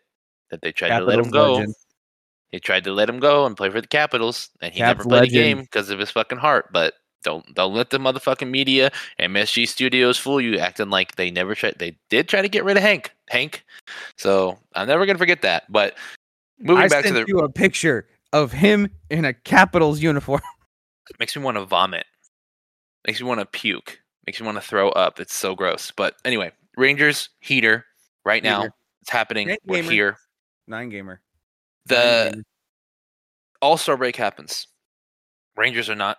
that they tried to let him Capitals go. legend. They tried to let him go and play for the Capitals, and he never played legend. a game because of his fucking heart. But don't don't let the motherfucking media MSG Studios fool you, acting like they never tried. They did try to get rid of Hank. Hank. So I'm never gonna forget that. But moving I back to sent the you a picture of him in a Capitals uniform. makes me want to vomit. Makes me want to puke. Makes me want to throw up. It's so gross. But anyway, Rangers heater right now. It's happening. Great We're gamer. here. Nine gamer. The All Star break happens. Rangers are not.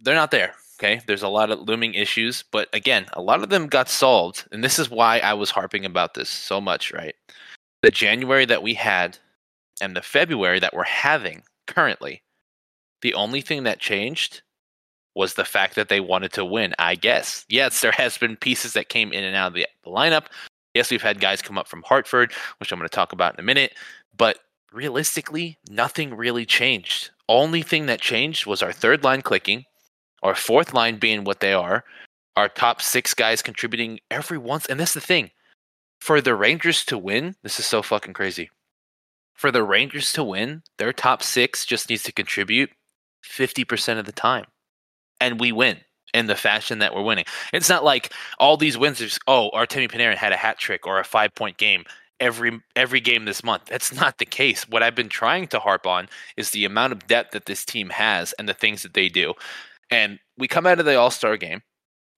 They're not there. Okay. There's a lot of looming issues, but again, a lot of them got solved, and this is why I was harping about this so much. Right. The January that we had, and the February that we're having currently, the only thing that changed was the fact that they wanted to win, I guess. Yes, there has been pieces that came in and out of the, the lineup. Yes, we've had guys come up from Hartford, which I'm going to talk about in a minute. But realistically, nothing really changed. Only thing that changed was our third line clicking, our fourth line being what they are, our top six guys contributing every once. And that's the thing. For the Rangers to win, this is so fucking crazy. For the Rangers to win, their top six just needs to contribute 50% of the time and we win in the fashion that we're winning. It's not like all these wins just, oh, Artemi Panarin had a hat trick or a five point game. every every game this month. That's not the case. What I've been trying to harp on is the amount of depth that this team has and the things that they do. And we come out of the All Star game,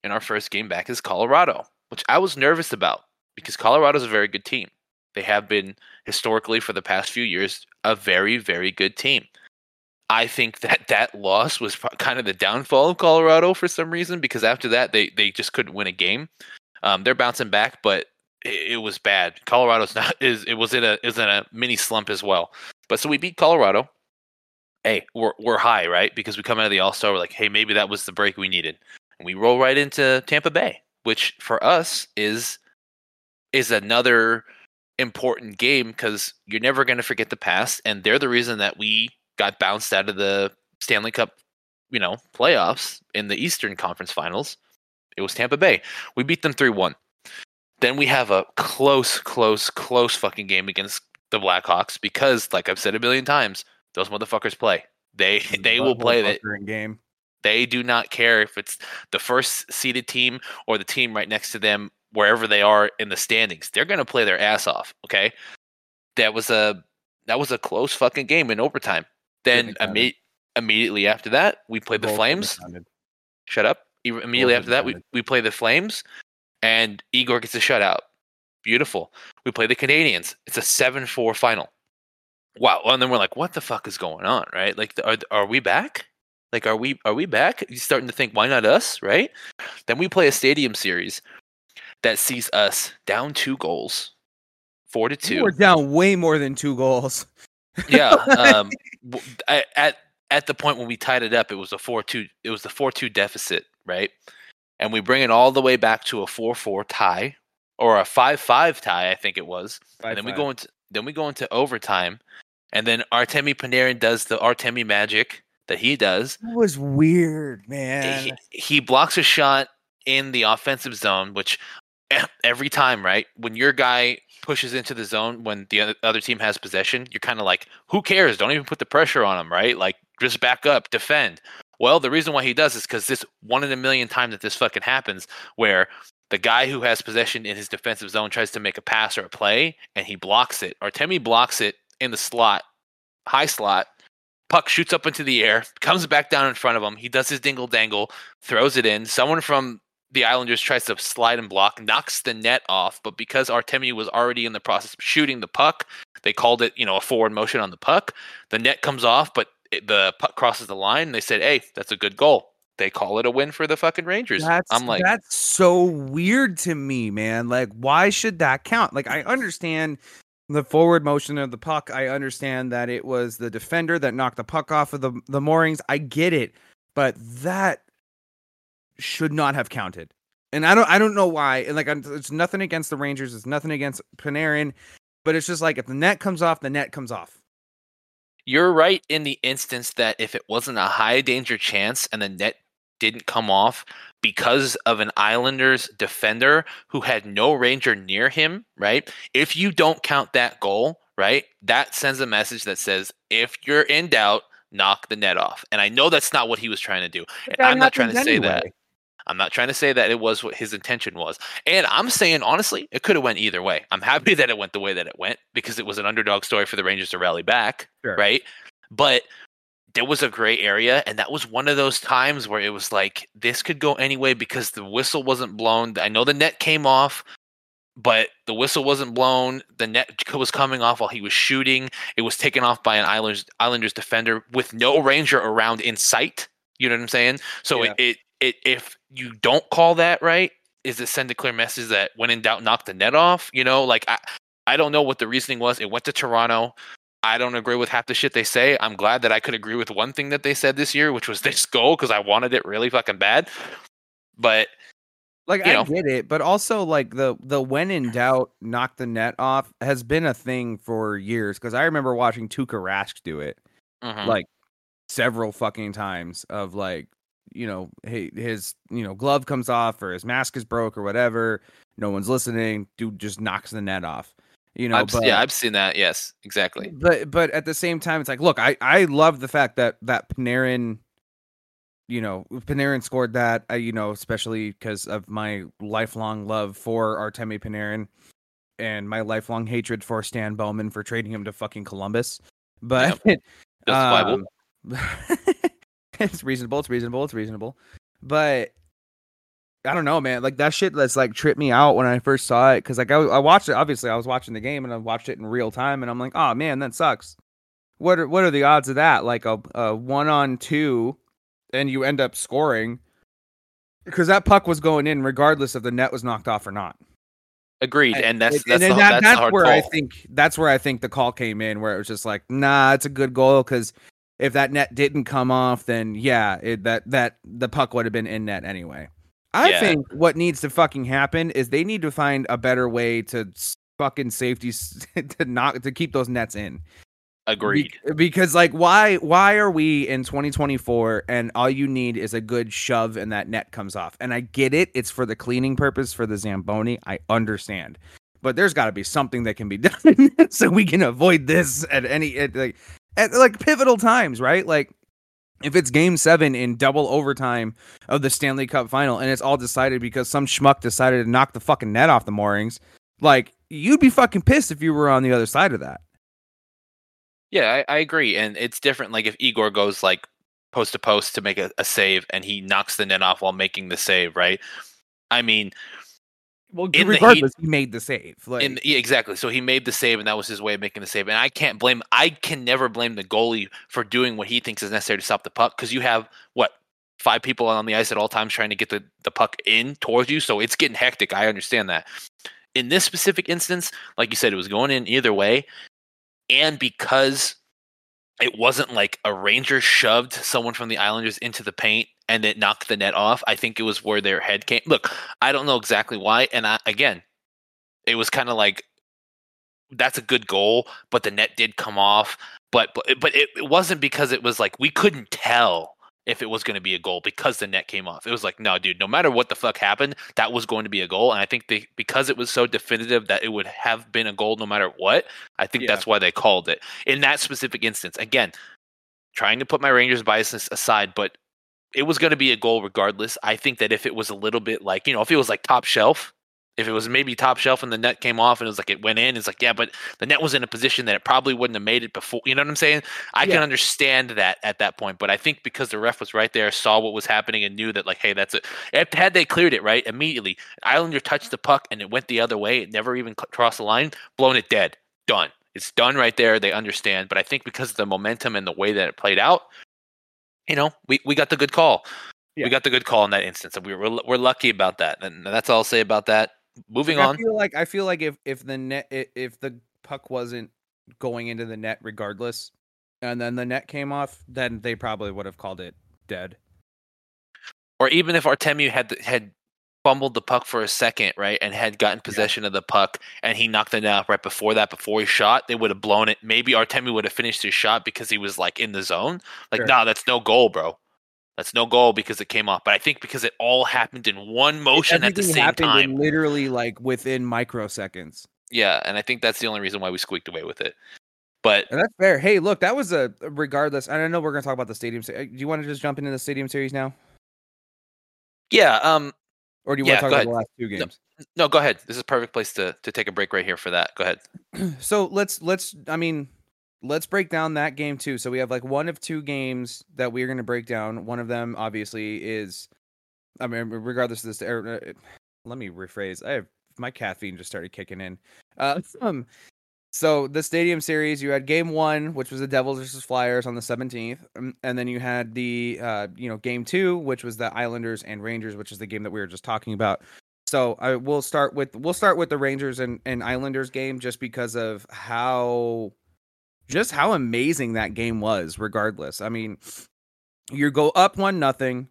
and our first game back is Colorado, which I was nervous about because Colorado is a very good team. They have been historically for the past few years a very very good team. I think that that loss was kind of the downfall of Colorado for some reason because after that they they just couldn't win a game. Um, they're bouncing back, but it, it, was bad. Colorado's not is it was in a is in a mini slump as well. But so we beat Colorado. Hey, we're we're high, right? Because we come out of the All Star, we're like, hey, maybe that was the break we needed, and we roll right into Tampa Bay, which for us is is another important game because you're never going to forget the past, and they're the reason that we got bounced out of the Stanley Cup, you know, playoffs in the Eastern Conference Finals. It was Tampa Bay. We beat them 3 1. Then we have a close, close, close fucking game against the Blackhawks because, like I've said a million times, those motherfuckers play. They they will play that game. They do not care if it's the first seeded team or the team right next to them, wherever they are in the standings. They're gonna play their ass off. Okay, that was a that was a close fucking game in overtime. Then imme- immediately after that, we played the Flames. Shut up. Immediately after that, we, we play the Flames, and Igor gets a shutout. Beautiful. We play the Canadiens. It's a 7 4 final. Wow. And then we're like, what the fuck is going on? Right? Like, are, are we back? Like, are we are we back? You're starting to think, why not us? Right? Then we play a stadium series that sees us down two goals, four to two. We're down way more than two goals. Yeah. Um, at at the point when we tied it up, it was a four two. It was the four two deficit, right? And we bring it all the way back to a four four tie or a five five tie, I think it was. Five, and then five. we go into then we go into overtime, and then Artemi Panarin does the Artemi magic that he does. That was weird, man. He, he blocks a shot in the offensive zone, which every time, right? When your guy pushes into the zone when the other team has possession, you're kind of like, who cares? Don't even put the pressure on him, right? Like, just back up, defend. Well, the reason why he does is because this one in a million time that this fucking happens, where the guy who has possession in his defensive zone tries to make a pass or a play, and he blocks it. Artemi blocks it in the slot, high slot. Puck shoots up into the air, comes back down in front of him. He does his dingle dangle, throws it in. Someone from the Islanders tries to slide and block, knocks the net off, but because Artemi was already in the process of shooting the puck, they called it, you know, a forward motion on the puck. The net comes off, but it, the puck crosses the line. They said, "Hey, that's a good goal." They call it a win for the fucking Rangers. That's, I'm like, that's so weird to me, man. Like, why should that count? Like, I understand the forward motion of the puck. I understand that it was the defender that knocked the puck off of the the moorings. I get it, but that should not have counted. And I don't I don't know why. And like it's nothing against the Rangers, it's nothing against Panarin, but it's just like if the net comes off, the net comes off. You're right in the instance that if it wasn't a high danger chance and the net didn't come off because of an Islanders defender who had no ranger near him, right? If you don't count that goal, right? That sends a message that says if you're in doubt, knock the net off. And I know that's not what he was trying to do. And I'm not trying to say that. I'm not trying to say that it was what his intention was. And I'm saying honestly, it could have went either way. I'm happy that it went the way that it went because it was an underdog story for the Rangers to rally back, sure. right? But there was a gray area and that was one of those times where it was like this could go anyway because the whistle wasn't blown. I know the net came off, but the whistle wasn't blown. The net was coming off while he was shooting. It was taken off by an Islanders Islanders defender with no ranger around in sight. You know what I'm saying? So yeah. it, it it if you don't call that right, is it send a clear message that when in doubt, knock the net off? You know, like I, I don't know what the reasoning was. It went to Toronto. I don't agree with half the shit they say. I'm glad that I could agree with one thing that they said this year, which was this goal because I wanted it really fucking bad. But like I know. get it, but also like the the when in doubt, knock the net off has been a thing for years. Because I remember watching Tuukka Rask do it, mm-hmm. like several fucking times. Of like you know, hey, his you know glove comes off or his mask is broke or whatever. No one's listening. Dude just knocks the net off. You know, I've, but, yeah, I've seen that. Yes, exactly. But but at the same time, it's like, look, I I love the fact that that Panarin, you know, Panarin scored that. Uh, you know, especially because of my lifelong love for Artemi Panarin. and my lifelong hatred for Stan Bowman for trading him to fucking Columbus. But Justifiable. um, it's reasonable. It's reasonable. It's reasonable. But I don't know, man. Like that shit that's like tripped me out when I first saw it because like I, I watched it. Obviously, I was watching the game and I watched it in real time, and I'm like, oh man, that sucks. What are what are the odds of that? Like a, a one on two, and you end up scoring because that puck was going in regardless if the net was knocked off or not. Agreed, and that's that's, and the, that- that's, that's where call. I think that's where I think the call came in, where it was just like, nah, it's a good goal because if that net didn't come off, then yeah, it, that that the puck would have been in net anyway. I Yeah. think what needs to fucking happen is they need to find a better way to fucking safety to not to keep those nets in. Agreed. Be- because like why why are we in 2024 and all you need is a good shove and that net comes off. And I get it, it's for the cleaning purpose for the Zamboni. I understand. But there's got to be something that can be done so we can avoid this at any at like at like pivotal times, right? Like if it's game 7 in double overtime of the Stanley Cup final and it's all decided because some schmuck decided to knock the fucking net off the moorings, like you'd be fucking pissed if you were on the other side of that. Yeah, I, I agree, and it's different. Like if Igor goes like post to post to make a, a save, and he knocks the net off while making the save, right? I mean, Well, In the heat- regardless, he made the save. Like, in yeah, exactly. So he made the save, and that was his way of making the save. And I can't blame. I can never blame the goalie for doing what he thinks is necessary to stop the puck because you have what five people on the ice at all times trying to get the, the puck in towards you. So it's getting hectic. I understand that. In this specific instance, like you said, it was going in either way, and because it wasn't like a Ranger shoved someone from the Islanders into the paint and it knocked the net off. I think it was where their head came. Look, I don't know exactly why, and I, again, it was kind of like that's a good goal, but the net did come off. But but but it, it wasn't because it was like we couldn't tell if it was going to be a goal because the net came off. It was like, no, dude, no matter what the fuck happened, that was going to be a goal. And I think they because it was so definitive that it would have been a goal no matter what. I think Yeah. that's why they called it in that specific instance. Again, trying to put my Rangers bias aside, but it was going to be a goal regardless. I think that if it was a little bit like, you know, if it was like top shelf, if it was maybe top shelf and the net came off and it was like it went in, it's like, yeah, but the net was in a position that it probably wouldn't have made it before. You know what I'm saying? I Yeah. can understand that at that point, but I think because the ref was right there, saw what was happening, and knew that, like, hey, that's it. Had they cleared it right immediately, Islander touched the puck and it went the other way, it never even crossed the line, blown it dead. Done. It's done right there. They understand. But I think because of the momentum and the way that it played out, you know, we, we got the good call. Yeah. We got the good call in that instance, and we were we're lucky about that. And that's all I'll say about that. Moving Like, on. I feel like I feel like if if the net if the puck wasn't going into the net regardless, and then the net came off, then they probably would have called it dead. or even if Artemu had had fumbled the puck for a second, right, and had gotten possession of the puck, and he knocked it out right before that, before he shot, they would have blown it. Maybe Artemu would have finished his shot because he was like in the zone. Like, Sure. nah, that's no goal, bro. That's no goal because it came off. But I think because it all happened in one motion at the same time. literally like within microseconds. Yeah, and I think that's the only reason why we squeaked away with it. But And that's fair. Hey, look, that was a regardless. And I know we're gonna talk about the stadium. uh, Do you want to just jump into the stadium series now, yeah, um, or do you Yeah, want to talk about the last two games? no, go ahead. This is a perfect place to to take a break right here for that. Go ahead. so let's let's I mean let's break down that game too. So we have like one of two games that we're going to break down. One of them obviously is I mean regardless of this er, uh, let me rephrase. I have my caffeine just started kicking in. Uh um so the stadium series you had game 1 which was the Devils versus Flyers on the 17th um, and then you had the uh you know game 2 which was the Islanders and Rangers which is the game that we were just talking about. So I will start with we'll start with the Rangers and, and Islanders game just because of how just how amazing that game was regardless. I mean, you go up one nothing,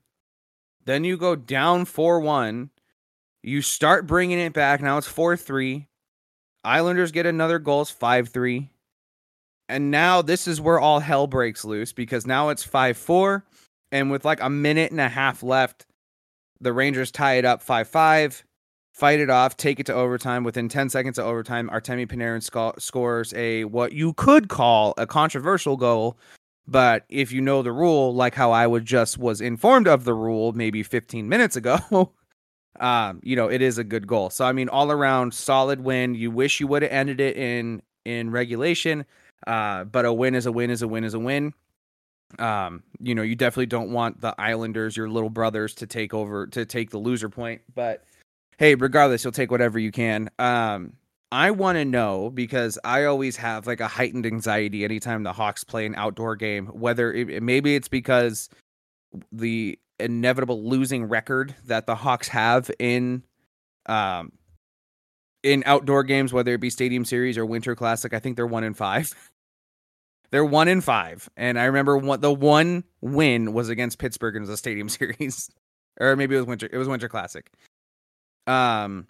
then you go down 4-1, you start bringing it back. Now it's 4-3. Islanders get another goal, it's 5-3. And now this is where all hell breaks loose because now it's 5-4 and with like a minute and a half left, the Rangers tie it up 5-5 fight it off, take it to overtime. Within 10 seconds of overtime, Artemi Panarin sco- scores a what you could call a controversial goal. But if you know the rule, like how I would just was informed of the rule maybe 15 minutes ago, um, you know, it is a good goal. So I mean, all around solid win. You wish you would have ended it in in regulation, uh, but a win is a win is a win is a win. Um, you know, you definitely don't want the Islanders, your little brothers, to take over to take the loser point. But hey, regardless, you'll take whatever you can. Um, I want to know because I always have like a heightened anxiety anytime the Hawks play an outdoor game. Whether it, maybe it's because the inevitable losing record that the Hawks have in um in outdoor games, whether it be Stadium Series or Winter Classic. I think they're one in five. they're one in five, and I remember what the one win was against Pittsburgh in the Stadium Series, or maybe it was Winter. It was Winter Classic. Um.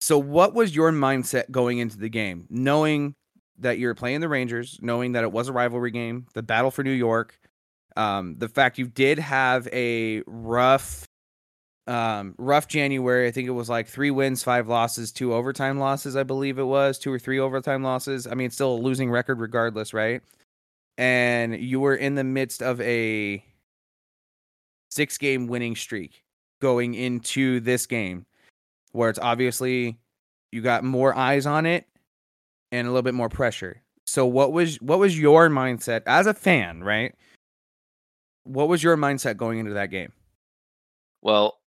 So, what was your mindset going into the game, knowing that you're playing the Rangers, knowing that it was a rivalry game, the battle for New York, um, the fact you did have a rough, um, rough January. I think it was like three wins, five losses, two overtime losses. I believe it was two or three overtime losses. I mean, still a losing record regardless, right? And you were in the midst of a six game winning streak going into this game where it's obviously you got more eyes on it and a little bit more pressure. So what was what was your mindset as a fan, right? What was your mindset going into that game? Well,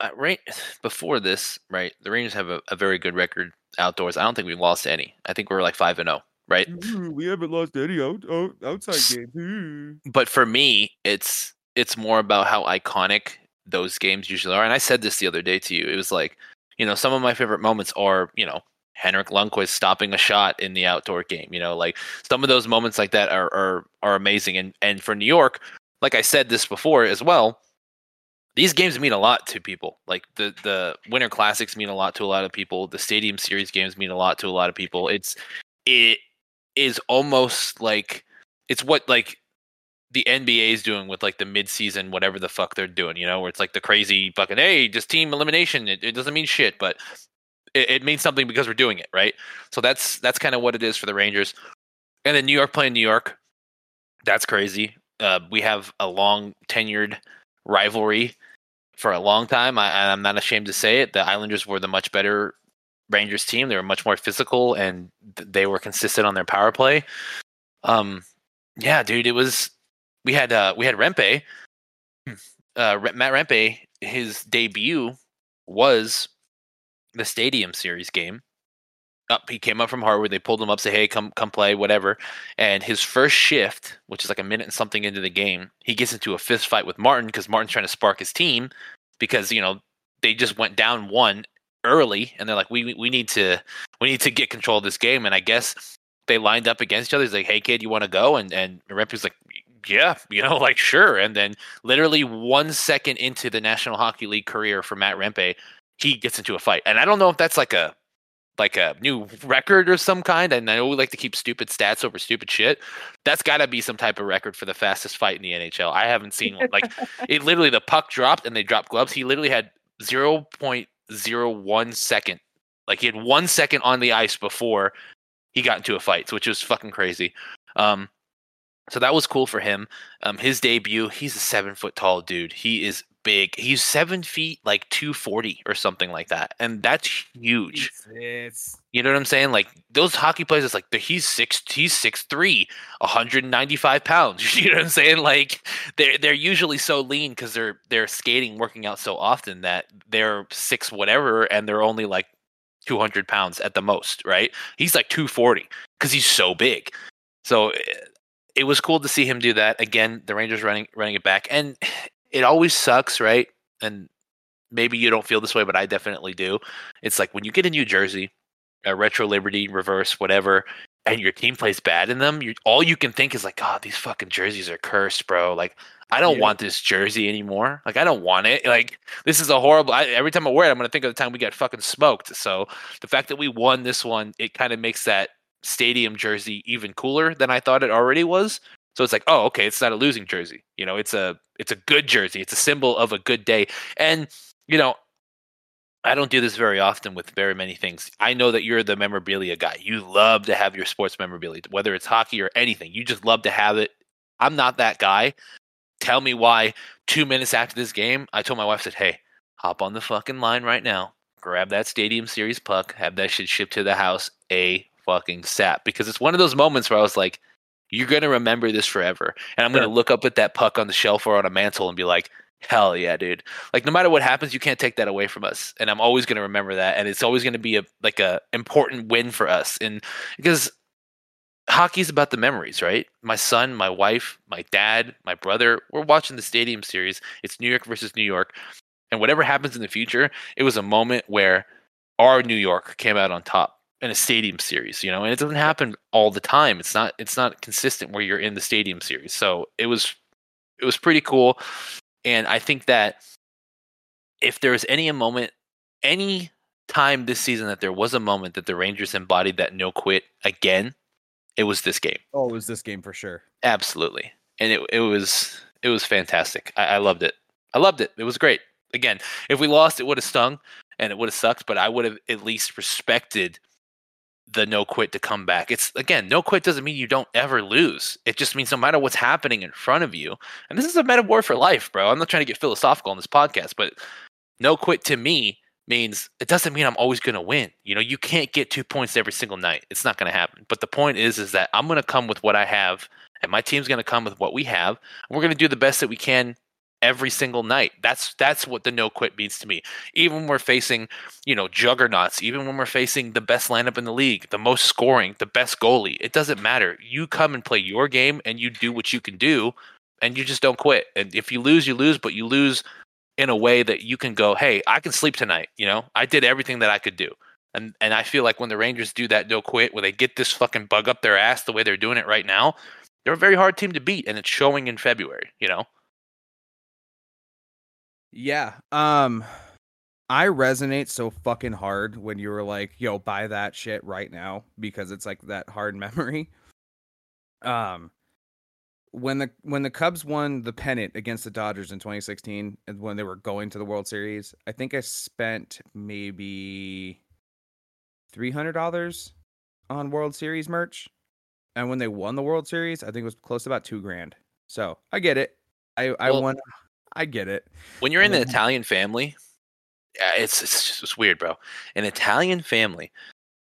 uh, right before this, right, the Rangers have a, a, very good record outdoors. I don't think we've lost any. I think we're like five and zero, oh, right? We haven't lost any out, out, outside games. But for me, it's it's more about how iconic those games usually are. And I said this the other day to you. It was like, you know, some of my favorite moments are, you know, Henrik Lundqvist stopping a shot in the outdoor game. You know, like some of those moments like that are are are amazing. And and for New York, like I said this before as well, these games mean a lot to people. Like the the Winter Classics mean a lot to a lot of people. The Stadium Series games mean a lot to a lot of people. It's it is almost like it's what like the NBA is doing with like the midseason, whatever the fuck they're doing, you know, where it's like the crazy fucking hey, just team elimination. It, it doesn't mean shit, but it, it means something because we're doing it, right? So that's that's kind of what it is for the Rangers. And then New York playing New York, that's crazy uh, we have a long tenured rivalry for a long time. I, I'm not ashamed to say it. The Islanders were the much better Rangers team. They were much more physical and they were consistent on their power play. Um, yeah, dude, it was. We had uh, we had Rempe, uh, Matt Rempe. His debut was the Stadium Series game up. He came up from Hartford. They pulled him up, say, "Hey, come come play, whatever." And his first shift, which is like a minute and something into the game, he gets into a fist fight with Martin because Martin's trying to spark his team because you know they just went down one early, and they're like, "We we need to we need to get control of this game." And I guess they lined up against each other. He's like, "Hey, kid, you want to go?" And and Rempe's like, yeah, you know, like sure. And then literally one second into the National Hockey League career for Matt Rempe, he gets into a fight. And I don't know if that's like a like a new record or some kind. And I know we like to keep stupid stats over stupid shit. That's got to be some type of record for the fastest fight in the NHL. I haven't seen one. Like it literally, the puck dropped and they dropped gloves. He literally had 0.01 second. Like he had one second on the ice before he got into a fight, which was fucking crazy. Um, so that was cool for him. Um, his debut, he's a seven foot tall dude. He is big. He's seven feet, like two forty or something like that, and that's huge. It's, you know what I'm saying? Like those hockey players, it's like he's six, he's six three, 195 pounds. You know what I'm saying? Like they're they're usually so lean because they're they're skating, working out so often that they're six whatever, and they're only like 200 pounds at the most, right? He's like 240 because he's so big. So eh, it was cool to see him do that again. The Rangers running running it back, and it always sucks, right? And maybe you don't feel this way, but I definitely do. It's like when you get a New Jersey, a retro Liberty, reverse, whatever, and your team plays bad in them, you all you can think is like, God, these fucking jerseys are cursed, bro. Like, I don't yeah. want this jersey anymore. Like, I don't want it. Like, this is a horrible. I, every time I wear it, I'm gonna think of the time we got fucking smoked. So the fact that we won this one, it kind of makes that stadium jersey even cooler than I thought it already was. So it's like, oh, okay, it's not a losing jersey. You know, it's a it's a good jersey. It's a symbol of a good day. And you know, I don't do this very often with very many things. I know that you're the memorabilia guy. You love to have your sports memorabilia, whether it's hockey or anything. You just love to have it. I'm not that guy. Tell me why. Two minutes after this game, I told my wife, I said, "Hey, hop on the fucking line right now, grab that Stadium Series puck, have that shit shipped to the house a fucking sap because it's one of those moments where I was like, you're gonna remember this forever, and I'm gonna look up at that puck on the shelf or on a mantle and be like, hell yeah, dude! Like no matter what happens, you can't take that away from us, and I'm always gonna remember that, and it's always gonna be a like a important win for us, and because hockey's about the memories, right? My son, my wife, my dad, my brother, we're watching the Stadium Series. It's New York versus New York. And whatever happens in the future, it was a moment where our New York came out on top in a stadium series, you know, and it doesn't happen all the time. It's not it's not consistent where you're in the stadium series. So it was it was pretty cool. And I think that if there was any moment, any time this season that there was a moment that the Rangers embodied that no quit again, it was this game. Oh, it was this game for sure. Absolutely. And it it was it was fantastic. I, I loved it. I loved it. It was great. Again, if we lost, it would have stung and it would have sucked, but I would have at least respected the no quit to come back. It's again, no quit doesn't mean you don't ever lose. It just means no matter what's happening in front of you, and this is a metaphor for life, bro. I'm not trying to get philosophical on this podcast, but no quit to me means it doesn't mean I'm always going to win. You know, you can't get two points every single night. It's not going to happen. But the point is, is that I'm going to come with what I have, and my team's going to come with what we have. And we're going to do the best that we can every single night. That's that's what the no quit means to me. Even when we're facing, you know, juggernauts, even when we're facing the best lineup in the league, the most scoring, the best goalie, it doesn't matter. You come and play your game and you do what you can do and you just don't quit. And if you lose, you lose, but you lose in a way that you can go, "Hey, I can sleep tonight." You know, I did everything that I could do. And and I feel like when the Rangers do that no quit, where they get this fucking bug up their ass the way they're doing it right now, they're a very hard team to beat, and it's showing in February. You know. Yeah. Um I resonate so fucking hard when you were like, "Yo, buy that shit right now" because it's like that hard memory. Um when the when the Cubs won the pennant against the Dodgers in 2016 and when they were going to the World Series, I think I spent maybe $300 on World Series merch. And when they won the World Series, I think it was close to about 2 grand. So, I get it. I I Well- want I get it. when you're in an Italian family, it's it's just it's weird, bro. An Italian family.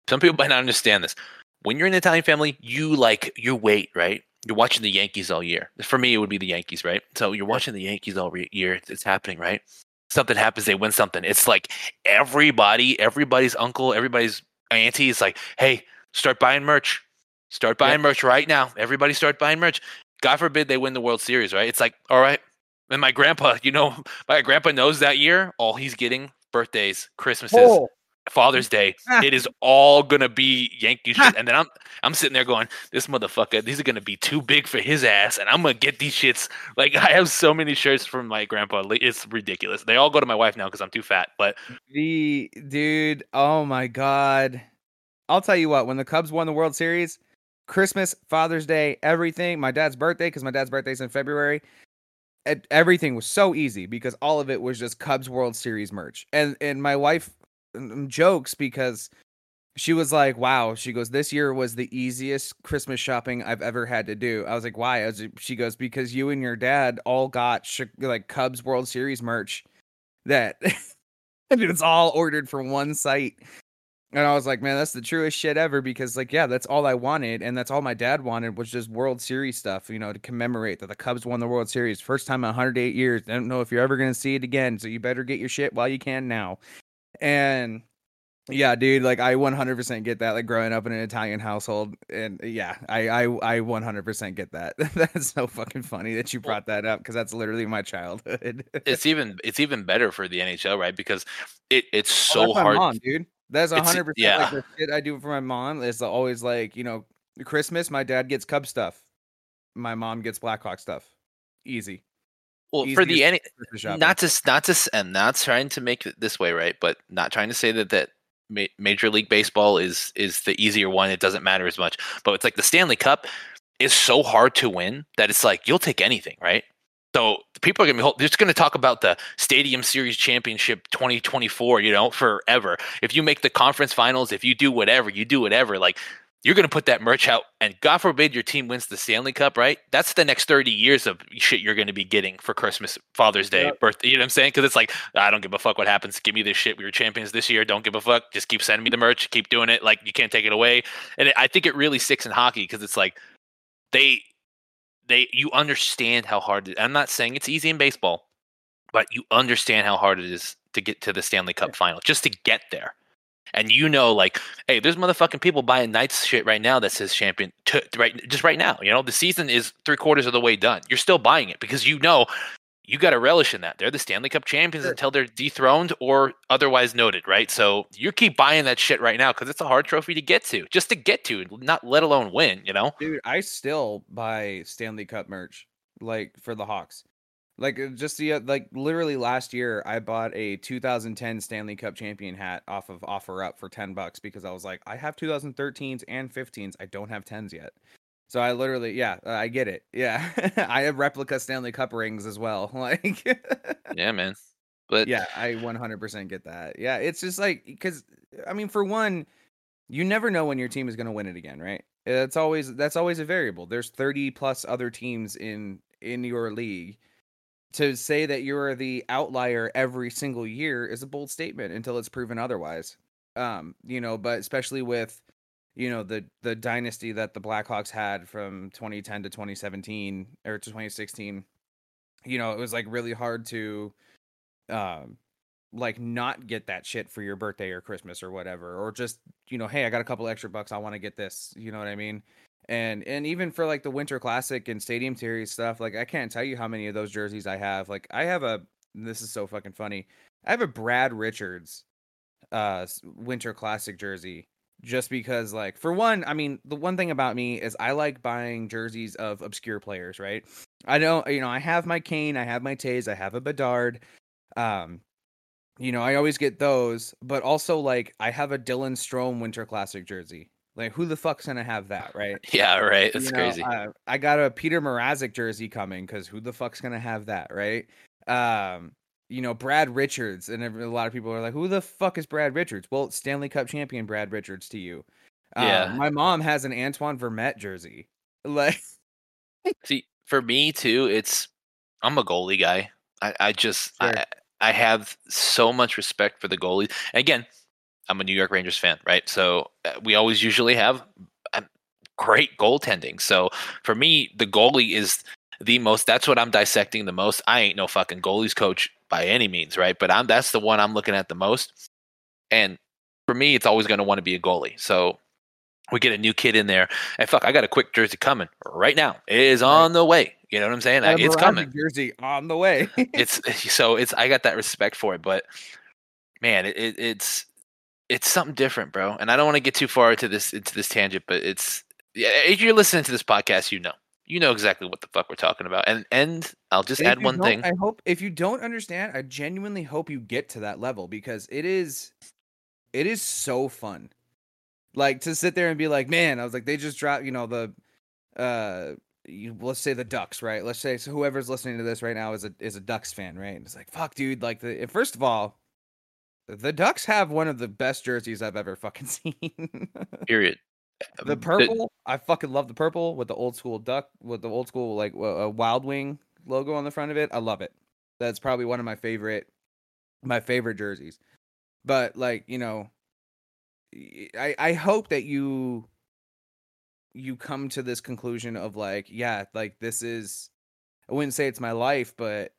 Some people might not understand this. When you're in an Italian family, you like you wait, right? You're watching the Yankees all year. For me, it would be the Yankees, right? So you're watching the Yankees all re- year. It's, it's happening, right? Something happens, they win something. It's like everybody, everybody's uncle, everybody's auntie is like, "Hey, start buying merch. Start buying merch right now. Everybody, start buying merch." God forbid they win the World Series, right? It's like, all right, and my grandpa, you know, my grandpa knows that year, all he's getting birthdays, Christmases, Oh. Father's Day. it is all gonna be Yankee shit. And then I'm I'm sitting there going, this motherfucker, these are gonna be too big for his ass, and I'm gonna get these shits. Like I have so many shirts from my grandpa. It's ridiculous. They all go to my wife now because I'm too fat. But The dude, oh my god. I'll tell you what, when the Cubs won the World Series, Christmas, Father's Day, everything, my dad's birthday, because my dad's birthday's in February, everything was so easy because all of it was just Cubs World Series merch. And and my wife mm, jokes because she was like, "Wow," she goes, "This year was the easiest Christmas shopping I've ever had to do." I was like, "Why?" I was, she goes, "Because you and your dad all got sh- like Cubs World Series merch that and it's all ordered from one site." And I was like, "Man, that's the truest shit ever." Because like, yeah, that's all I wanted, and that's all my dad wanted was just World Series stuff, you know, to commemorate that the Cubs won the World Series first time in 108 years. I don't know if you're ever gonna see it again, so you better get your shit while you can now. And yeah, dude, like I 100% get that. Like growing up in an Italian household, and uh, yeah, I I I 100% get that. that's so fucking funny that you brought that up because that's literally my childhood. it's even it's even better for the NHL, right? Because it it's Oh, so my hard. mom, dude. That's It's- hundred percent yeah. like the shit I do for my mom. Is always like you know Christmas. My dad gets Cub stuff. My mom gets Blackhawk stuff. Easy. Well, for the any not to not to and not trying to make it this way, right? But not trying to say that that ma- Major League Baseball is is the easier one. It doesn't matter as much. But it's like the Stanley Cup is so hard to win that it's like you'll take anything, right? So people are gonna be hol- they're just gonna talk about the Stadium Series Championship 2024, you know, forever. If you make the conference finals, if you do whatever, you do whatever. Like you're going to put that merch out, and God forbid your team wins the Stanley Cup, right? That's the next 30 years of shit you're going to be getting for Christmas, Father's Day, Yep. birthday. You know what I'm saying? Because it's like, I don't give a fuck what happens. Give me this shit. We were champions this year. Don't give a fuck. Just keep sending me the merch. Keep doing it. Like, you can't take it away. And it, I think it really sticks in hockey because it's like, they, they, you understand how hard it, I'm not saying it's easy in baseball, but you understand how hard it is to get to the Stanley Cup final, just to get there. And you know, like, hey, there's motherfucking people buying Knights shit right now that says champion, to, right? Just right now, you know, the season is three quarters of the way done. You're still buying it because you know you got to relish in that. They're the Stanley Cup champions until they're dethroned or otherwise noted, right? So you keep buying that shit right now because it's a hard trophy to get to, just to get to, not let alone win. You know, Dude, I still buy Stanley Cup merch like for the Hawks. Like uh, just the uh, like literally last year I bought a 2010 Stanley Cup champion hat off of OfferUp for 10 bucks because I was like I have 2013s and 15s. I don't have 10s yet. So I literally yeah, uh, I get it. Yeah. I have replica Stanley Cup rings as well. Like yeah, man. But yeah, I 100% get that. Yeah, it's just like because I mean, for one, you never know when your team is going to win it again, right? It's always that's always a variable. There's 30 plus other teams in in your league. To say that you're the outlier every single year is a bold statement until it's proven otherwise. Um, you know, but especially with you know the the dynasty that the Blackhawks had from 2010 to 2017 or to 2016 you know it was like really hard to um like not get that shit for your birthday or christmas or whatever or just you know hey i got a couple extra bucks i want to get this you know what i mean? And and even for like the winter classic and stadium series stuff like i can't tell you how many of those jerseys i have like i have a this is so fucking funny i have a brad richards uh winter classic jersey just because like for one i mean the one thing about me is i like buying jerseys of obscure players right i don't you know i have my kane i have my toews i have a bedard um you know i always get those but also like i have a dylan strome winter classic jersey like who the fuck's gonna have that right yeah, right. That's you know, crazy. uh, I got a Petr Mrazek jersey coming because who the fuck's gonna have that, right? Um, you know, Brad Richards, and a lot of people are like, "Who the fuck is Brad Richards?" Well, Stanley Cup champion Brad Richards to you. Uh, Yeah. my mom has an Antoine Vermette jersey. Like, See, for me too, it's I'm a goalie guy. I, I just Sure. I, I have so much respect for the goalie. Again, I'm a New York Rangers fan, right? So uh, we always usually have uh, great goaltending. So for me, the goalie is the most. That's what I'm dissecting the most. I ain't no fucking goalies coach by any means, right? But I'm that's the one I'm looking at the most. And for me, it's always going to want to be a goalie. So we get a new kid in there, and fuck, I got a quick jersey coming right now. It is on the way. You know what I'm saying? I- It's coming. jersey on the way. It's so it's I got that respect for it, but man, it, it, it's it's something different, bro. And I don't want to get too far into this into this tangent, but it's yeah, if you're listening to this podcast, you know. You know exactly what the fuck we're talking about. And and I'll just If add one thing. I hope if you don't understand, I genuinely hope you get to that level because it is it is so fun. Like to sit there and be like, man, I was like, they just dropped, you know, the uh you, let's say the Ducks, right? Let's say so whoever's listening to this right now is a is a Ducks fan, right? And it's like, fuck, dude, like the first of all, the Ducks have one of the best jerseys I've ever fucking seen. Period. The Um, purple, I fucking love the purple with the old school duck with the old school like a Wild Wing logo on the front of it. I love it. That's probably one of my favorite my favorite jerseys. But like, you know, I I hope that you you come to this conclusion of like, yeah, like this is I wouldn't say it's my life, but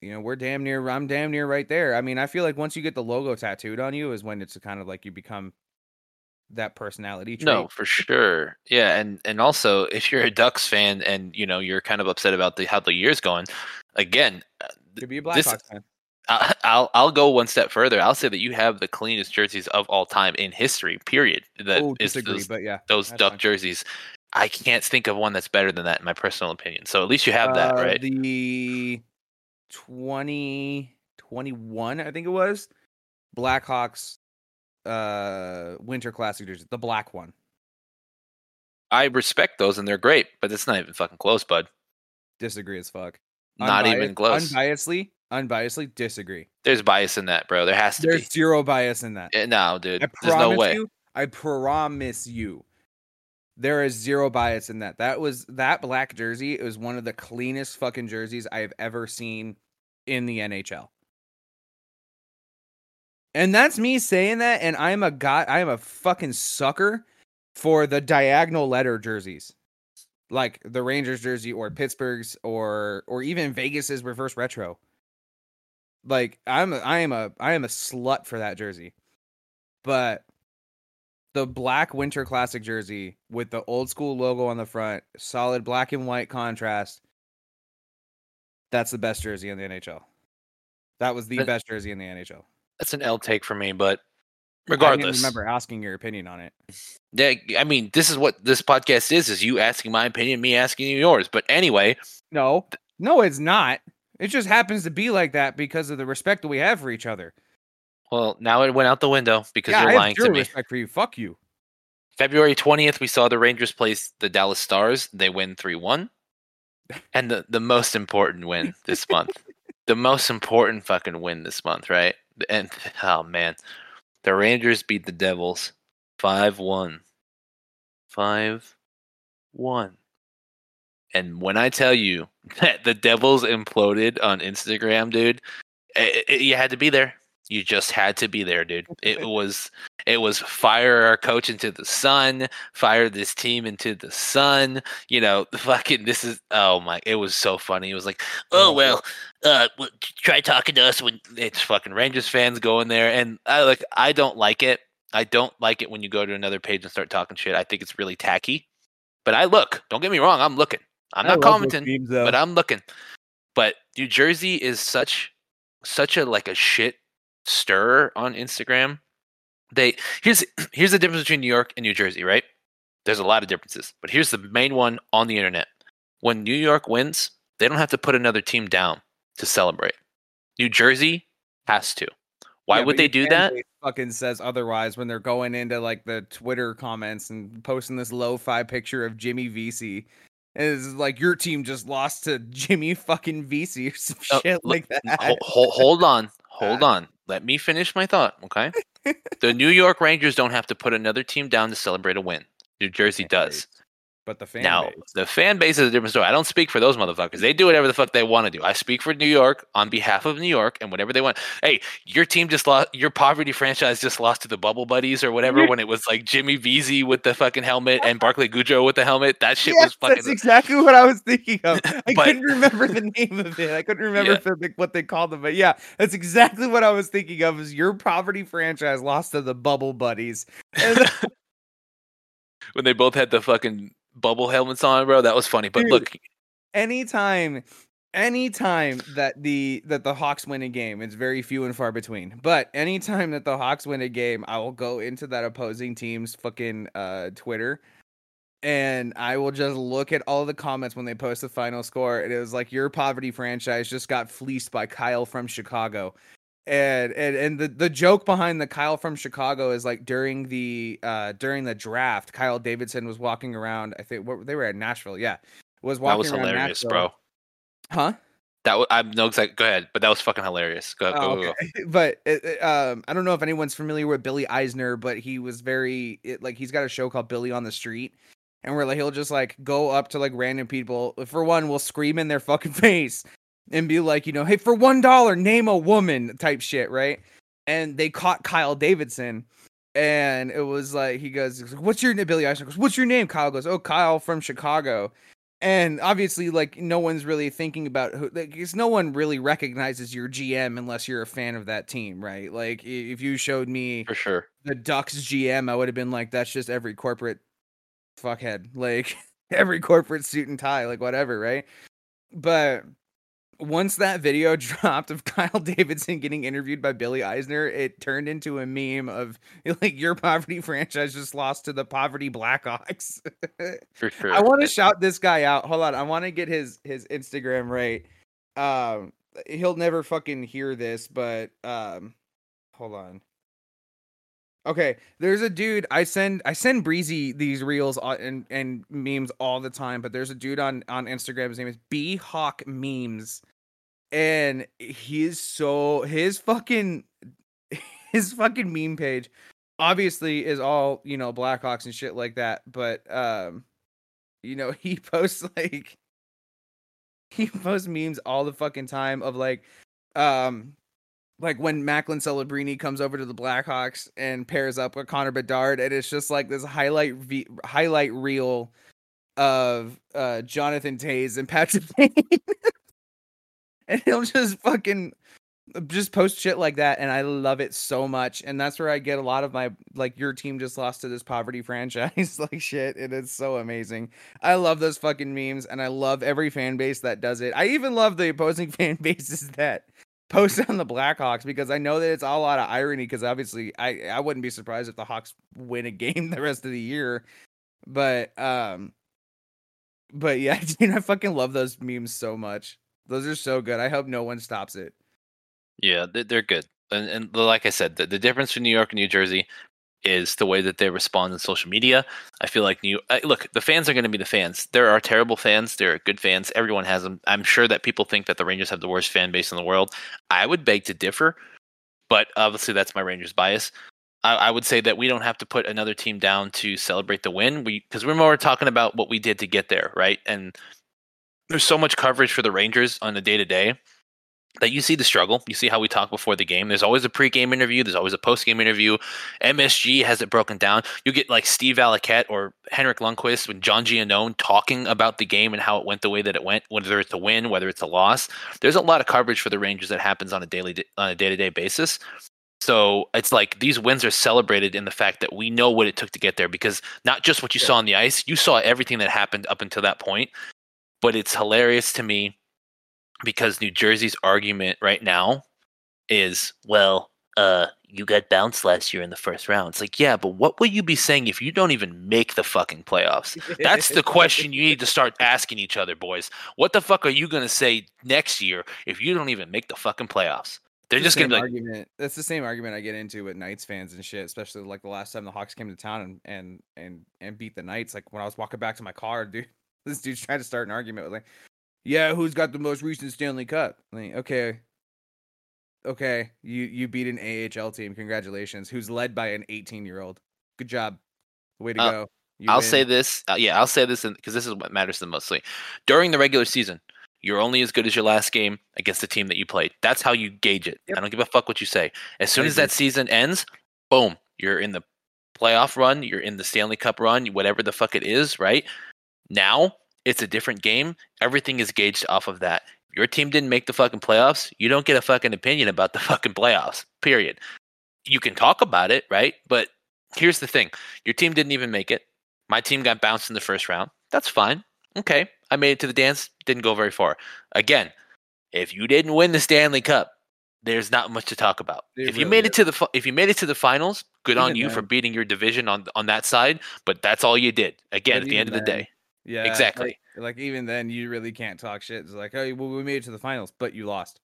you know, we're damn near I'm damn near right there. I mean, I feel like once you get the logo tattooed on you is when it's kind of like you become that personality trait. No, for sure. Yeah, and and also if you're a Ducks fan and you know you're kind of upset about the how the year's going, again, uh, Could be a this- Blackhawks fan. I- I'll I'll go one step further. I'll say that you have the cleanest jerseys of all time in history. Period. That Oh, is disagree, those, but yeah, those duck fine. jerseys. I can't think of one that's better than that in my personal opinion. So at least you have that, Uh, right? The 2021, I think it was, Blackhawks uh winter classic jersey, the black one. I respect those and they're great, but it's not even fucking close, bud. Disagree as fuck. Not even close. Unbiasedly, unbiasedly disagree. There's bias in that, bro. There has to be There's be. zero bias in that. Eh, No, dude. I There's promise no way. you. I promise you. There is zero bias in that. That was that black jersey. It was one of the cleanest fucking jerseys I have ever seen in the NHL. And that's me saying that. And I'm a guy, I am a fucking sucker for the diagonal letter jerseys. Like the Rangers jersey or Pittsburgh's or or even Vegas's reverse retro. Like I'm a, I am a I am a slut for that jersey. But the black winter classic jersey with the old school logo on the front, solid black and white contrast. That's the best jersey in the NHL. That was the But- best jersey in the NHL. That's an L take for me, but regardless, remember asking your opinion on it. yeah, I mean, this is what this podcast is: is you asking my opinion, me asking you yours. But anyway, No, no, it's not. It just happens to be like that because of the respect that we have for each other. well, now it went out the window because yeah, you're lying to me. respect for you. Fuck you. February 20th, we saw the Rangers place the Dallas Stars. They win 3 1. And the, the most important win this month, the most important fucking win this month, right? And oh man, the Rangers beat the Devils 5 1. 5 1. And when I tell you that the Devils imploded on Instagram, dude, i i you had to be there. You just had to be there, dude. It was it was fire our coach into the sun, fire this team into the sun. You know, fucking this is oh my, it was so funny. It was like, oh well, uh, try talking to us when it's fucking Rangers fans going there, and I like I don't like it. I don't like it when you go to another page and start talking shit. I think it's really tacky. But I look. Don't get me wrong. I'm looking. I'm not commenting, memes, but I'm looking. But New Jersey is such such a like a shit stir on Instagram. They here's here's the difference between New York and New Jersey, right? There's a lot of differences, but here's the main one on the internet. When New York wins, they don't have to put another team down to celebrate. New Jersey has to. Why Yeah, would they do that? Fucking says otherwise when they're going into like the Twitter comments and posting this lo-fi picture of Jimmy Vesey. is like your team just lost to Jimmy fucking Vesey or some Oh, shit like that. Hold, hold on, hold on. Let me finish my thought, okay? the New York Rangers don't have to put another team down to celebrate a win. New Jersey does. But the fan now, base. the fan base is a different story. I don't speak for those motherfuckers. They do whatever the fuck they want to do. I speak for New York on behalf of New York and whatever they want. Hey, your team just lost, your poverty franchise just lost to the Bubble Buddies or whatever when it was like Jimmy Vesey with the fucking helmet and Barclay Goodrow with the helmet. That shit Yes, was fucking. that's exactly what I was thinking of. I But- couldn't remember the name of it. I couldn't remember Yeah. the, what they called them, but yeah, that's exactly what I was thinking of. Is your poverty franchise lost to the Bubble Buddies? When they both had the fucking bubble helmets on, bro. That was funny. But Dude. look, anytime anytime that the that the Hawks win a game, it's very few and far between. But anytime that the Hawks win a game, I will go into that opposing team's fucking uh Twitter and I will just look at all the comments when they post the final score. And it was like your poverty franchise just got fleeced by Kyle from Chicago. And and and the, the joke behind the Kyle from Chicago is like during the uh during the draft, Kyle Davidson was walking around. I think what, they were at Nashville, yeah, was that was hilarious, Nashville. bro. Huh? That was, I know exactly. Go ahead, but that was fucking hilarious. Go, go, Oh, go, go. okay. But it, it, um, I don't know if anyone's familiar with Billy Eichner, but he was very it, like he's got a show called Billy on the Street, and where like he'll just like go up to like random people. For one, will scream in their fucking face and be like, you know, hey, for one dollar, name a woman type shit, right? And they caught Kyle Davidson. And it was like he goes, "What's your name?" Billy Eichner goes, "What's your name?" Kyle goes, "Oh, Kyle from Chicago." and obviously like no one's really thinking about who like no one really recognizes your gm unless you're a fan of that team right like if you showed me for sure. the ducks gm i would have been like that's just every corporate fuckhead like every corporate suit and tie like whatever right but once that video dropped of Kyle Davidson getting interviewed by Billy Eichner, it turned into a meme of like your poverty franchise just lost to the poverty Blackhawks. For sure. I want to shout this guy out. Hold on, I want to get his his Instagram right. Um, he'll never fucking hear this, but um, hold on. Okay, there's a dude I send I send Breezy these reels and and memes all the time, but there's a dude on on Instagram. His name is B Hawk Memes, and he's so his fucking his fucking meme page obviously is all you know Blackhawks and shit like that, but um, you know he posts like he posts memes all the fucking time of like um like when Macklin Celebrini comes over to the Blackhawks and pairs up with Connor Bedard, and it's just like this highlight v- highlight reel of uh Jonathan Toews and Patrick Kane. and he'll just fucking just post shit like that and I love it so much. And that's where I get a lot of my like your team just lost to this poverty franchise like shit. It is so amazing. I love those fucking memes and I love every fan base that does it. I even love the opposing fan bases that post on the Blackhawks because I know that it's all a lot of irony because obviously I I wouldn't be surprised if the Hawks win a game the rest of the year. But um but yeah, dude, I fucking love those memes so much. Those are so good. I hope no one stops it. Yeah, they- they're good. And, and like I said, the, the difference between New York and New Jersey is the way that they respond on social media. I feel like New look, the fans are going to be the fans. There are terrible fans, there are good fans. Everyone has them. I'm sure that people think that the Rangers have the worst fan base in the world. I would beg to differ, but obviously that's my Rangers bias. I, I would say that we don't have to put another team down to celebrate the win. We because we're more talking about what we did to get there, right? And there's so much coverage for the Rangers on the day to day that you see the struggle. You see how we talk before the game. There's always a pre-game interview. There's always a post-game interview. MSG has it broken down. You get like Steve Valiquette or Henrik Lundqvist when John Giannone talking about the game and how it went the way that it went, whether it's a win, whether it's a loss. There's a lot of coverage for the Rangers that happens on a daily on a day-to-day basis. So it's like these wins are celebrated in the fact that we know what it took to get there because not just what you saw on the ice, you saw everything that happened up until that point. But it's hilarious to me because New Jersey's argument right now is, well, uh, you got bounced last year in the first round. It's like, yeah, but what will you be saying if you don't even make the fucking playoffs? That's the question you need to start asking each other, boys. What the fuck are you gonna say next year if you don't even make the fucking playoffs? They're just the gonna be like, argument. That's the same argument I get into with Knights fans and shit, especially like the last time the Hawks came to town and and and and beat the Knights. Like when I was walking back to my car, dude, this dude's trying to start an argument with like, yeah, who's got the most recent Stanley Cup? Like, okay, okay, you you beat an AHL team. Congratulations. Who's led by an 18 year old? Good job. Way to Uh, go. You I'll win. say this. Uh, yeah, I'll say this because this is what matters the mostly. During the regular season, you're only as good as your last game against the team that you played. That's how you gauge it. I don't give a fuck what you say. As soon as that season ends, boom, you're in the playoff run, you're in the Stanley Cup run, whatever the fuck it is, right? Now it's a different game. Everything is gauged off of that. If your team didn't make the fucking playoffs, you don't get a fucking opinion about the fucking playoffs. Period. You can talk about it, right? But here's the thing. Your team didn't even make it. My team got bounced in the first round. That's fine. Okay. I made it to the dance, didn't go very far. Again, if you didn't win the Stanley Cup, there's not much to talk about. It if you really made it to the if you made it to the finals, good on Even you for beating your division on on that side, but that's all you did. Again, But at the end of the day. Yeah, Exactly. Like, like even then, you really can't talk shit. It's like, oh, well, we made it to the finals, but you lost.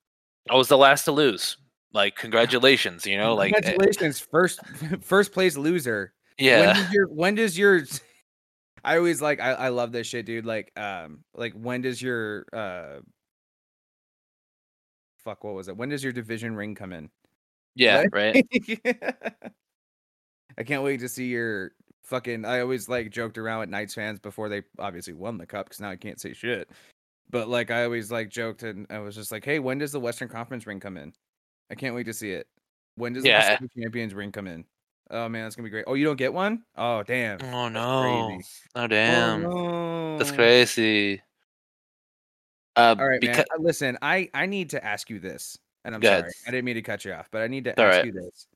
I was the last to lose. Like congratulations, you know, like eh, congratulations, first first place loser. yeah. When does your when does your I always like I, I love this shit, dude. Like um like when does your uh fuck what was it? When does your division ring come in? yeah, right. I can't wait to see your fucking I always like joked around with Knights fans before they obviously won the cup because now I can't say shit. But like I always like joked and I was just like, hey, when does the Western Conference ring come in? I can't wait to see it. When does Yeah. the Pacific Champions ring come in? Oh man, that's gonna be great. Oh, you don't get one? Oh damn. Oh no. Oh damn. Oh, That's crazy. Uh, All right, because man. Uh, Listen, I I need to ask you this, and I'm Go ahead. sorry, I didn't mean to cut you off, but I need to All ask right. you this.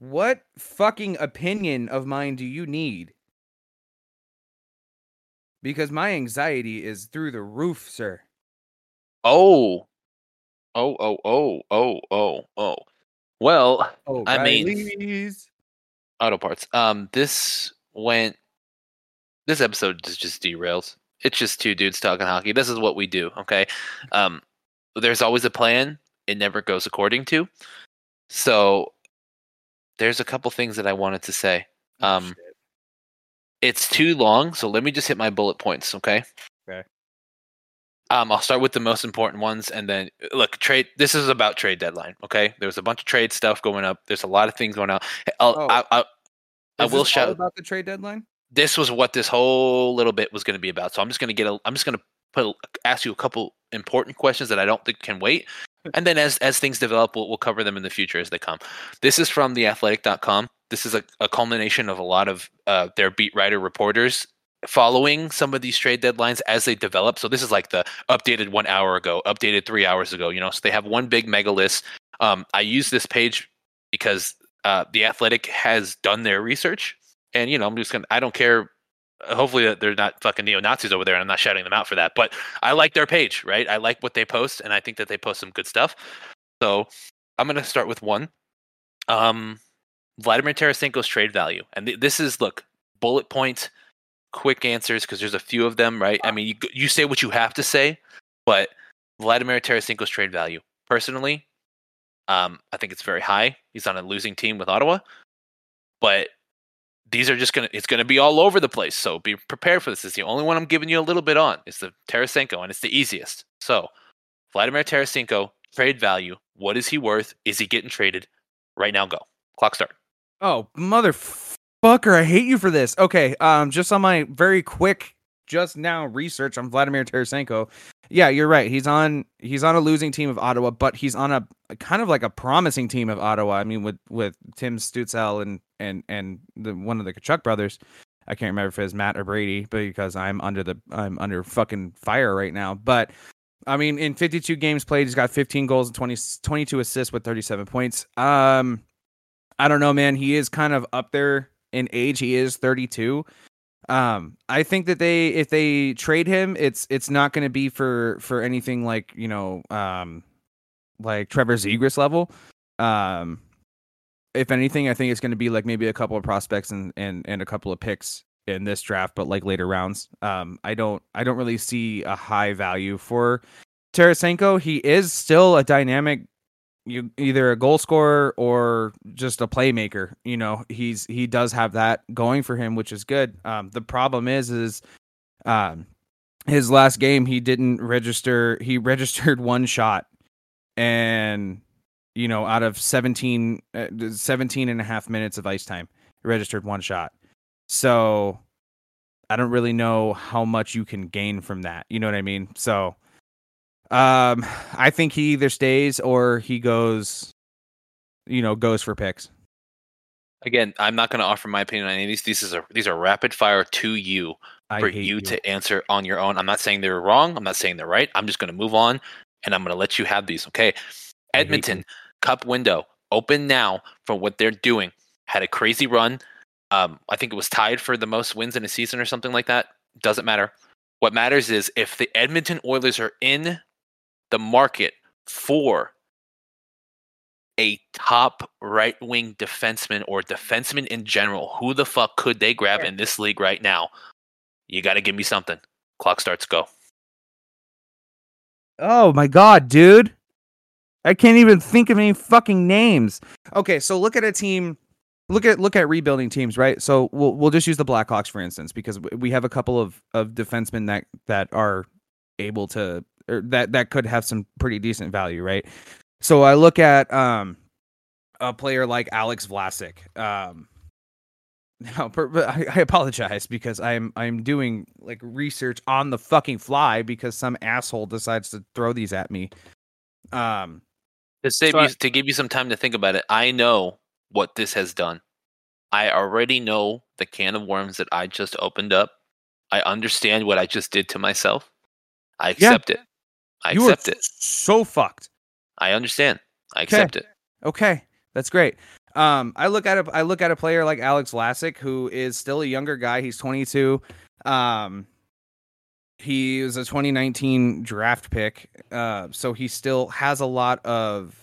What fucking opinion of mine do you need? Because my anxiety is through the roof, sir. oh, oh, oh, oh, oh, oh, oh. Well, Oh, I mean- auto parts. Um, this went. This episode just just derails. It's just two dudes talking hockey. This is what we do. Okay. Um, there's always a plan. It never goes according to. So, there's a couple things that I wanted to say. Oh, Um, shit. It's too long, so let me just hit my bullet points. Okay. Okay. Um, I'll start with the most important ones, and then look. Trade. This is about trade deadline. Okay, there's a bunch of trade stuff going up. There's a lot of things going on. I'll, Oh. I, I, I will shout. about the trade deadline. this was what this whole little bit was going to be about. So I'm just going to get a, I'm just going to put a- ask you a couple important questions that I don't think can wait, and then as as things develop, we'll, we'll cover them in the future as they come. This is from theathletic.com. This is a, a culmination of a lot of uh, their beat writer reporters following some of these trade deadlines as they develop. So this is like the updated one hour ago, updated three hours ago. You know, so they have one big mega list. Um, I use this page because uh, the Athletic has done their research, and you know, I'm just gonna. I don't care. Hopefully, they're not fucking neo Nazis over there, and I'm not shouting them out for that. But I like their page, right? I like what they post, and I think that they post some good stuff. So I'm gonna start with one. Um, Vladimir Tarasenko's trade value, and th- this is look bullet point, quick answers because there's a few of them, right? I mean, you, you say what you have to say, but Vladimir Tarasenko's trade value, personally, um, I think it's very high. He's on a losing team with Ottawa, but these are just gonna it's gonna be all over the place. So be prepared for this. It's the only one I'm giving you a little bit on. It's the Tarasenko, and it's the easiest. So Vladimir Tarasenko trade value. What is he worth? Is he getting traded? Right now, go. Clock start. Oh, motherfucker, I hate you for this. Okay, um, just on my very quick, just now research on Vladimir Tarasenko. Yeah, you're right. He's on he's on a losing team of Ottawa, but he's on a, a kind of like a promising team of Ottawa. I mean, with with Tim Stützle and and and the one of the Tkachuk brothers. I can't remember if it's Matt or Brady, but because I'm under the I'm under fucking fire right now. But I mean, in 52 games played, he's got 15 goals and 20, 22 assists with 37 points. Um, I don't know, man. He is kind of up there in age. He is 32. Um, I think that they if they trade him, it's it's not going to be for for anything like you know, um, like Trevor Zegras level. Um, if anything, I think it's going to be like maybe a couple of prospects and and and a couple of picks in this draft, but like later rounds. Um, I don't I don't really see a high value for Tarasenko. He is still a dynamic you either a goal scorer or just a playmaker. You know, he's he does have that going for him, which is good. Um, the problem is is um his last game he didn't register he registered one shot and you know out of 17 uh, 17 and a half minutes of ice time he registered one shot so i don't really know how much you can gain from that you know what i mean so um i think he either stays or he goes you know goes for picks Again, I'm not going to offer my opinion on any of these. These are these are rapid fire to you I for hate you, to answer on your own. I'm not saying they're wrong. I'm not saying they're right. I'm just going to move on, and I'm going to let you have these. Okay, Edmonton Cup window open now for what they're doing. Had a crazy run. Um, I think it was tied for the most wins in a season or something like that. Doesn't matter. What matters is if the Edmonton Oilers are in the market for a top right wing defenseman or defenseman in general, who the fuck could they grab in this league right now? You got to give me something. Clock starts. Go. Oh my god, dude. I can't even think of any fucking names. Okay, so look at a team look at look at rebuilding teams, right? So we'll we'll just use the Blackhawks for instance because we have a couple of of defensemen that that are able to or that that could have some pretty decent value, right? So I look at um a player like Alex Vlasic. Um now, I, I apologize because I'm I'm doing like research on the fucking fly because some asshole decides to throw these at me. Um, To save So I- to give you some time to think about it, I know what this has done. I already know the can of worms that I just opened up. I understand what I just did to myself. I Yeah. accept it. I you accept it. So fucked. I understand. I accept it. Okay, that's great. Um, I look at a I look at a player like Alex Vlasic, who is still a younger guy. He's 22. Um, he was a 2019 draft pick. Uh, so he still has a lot of,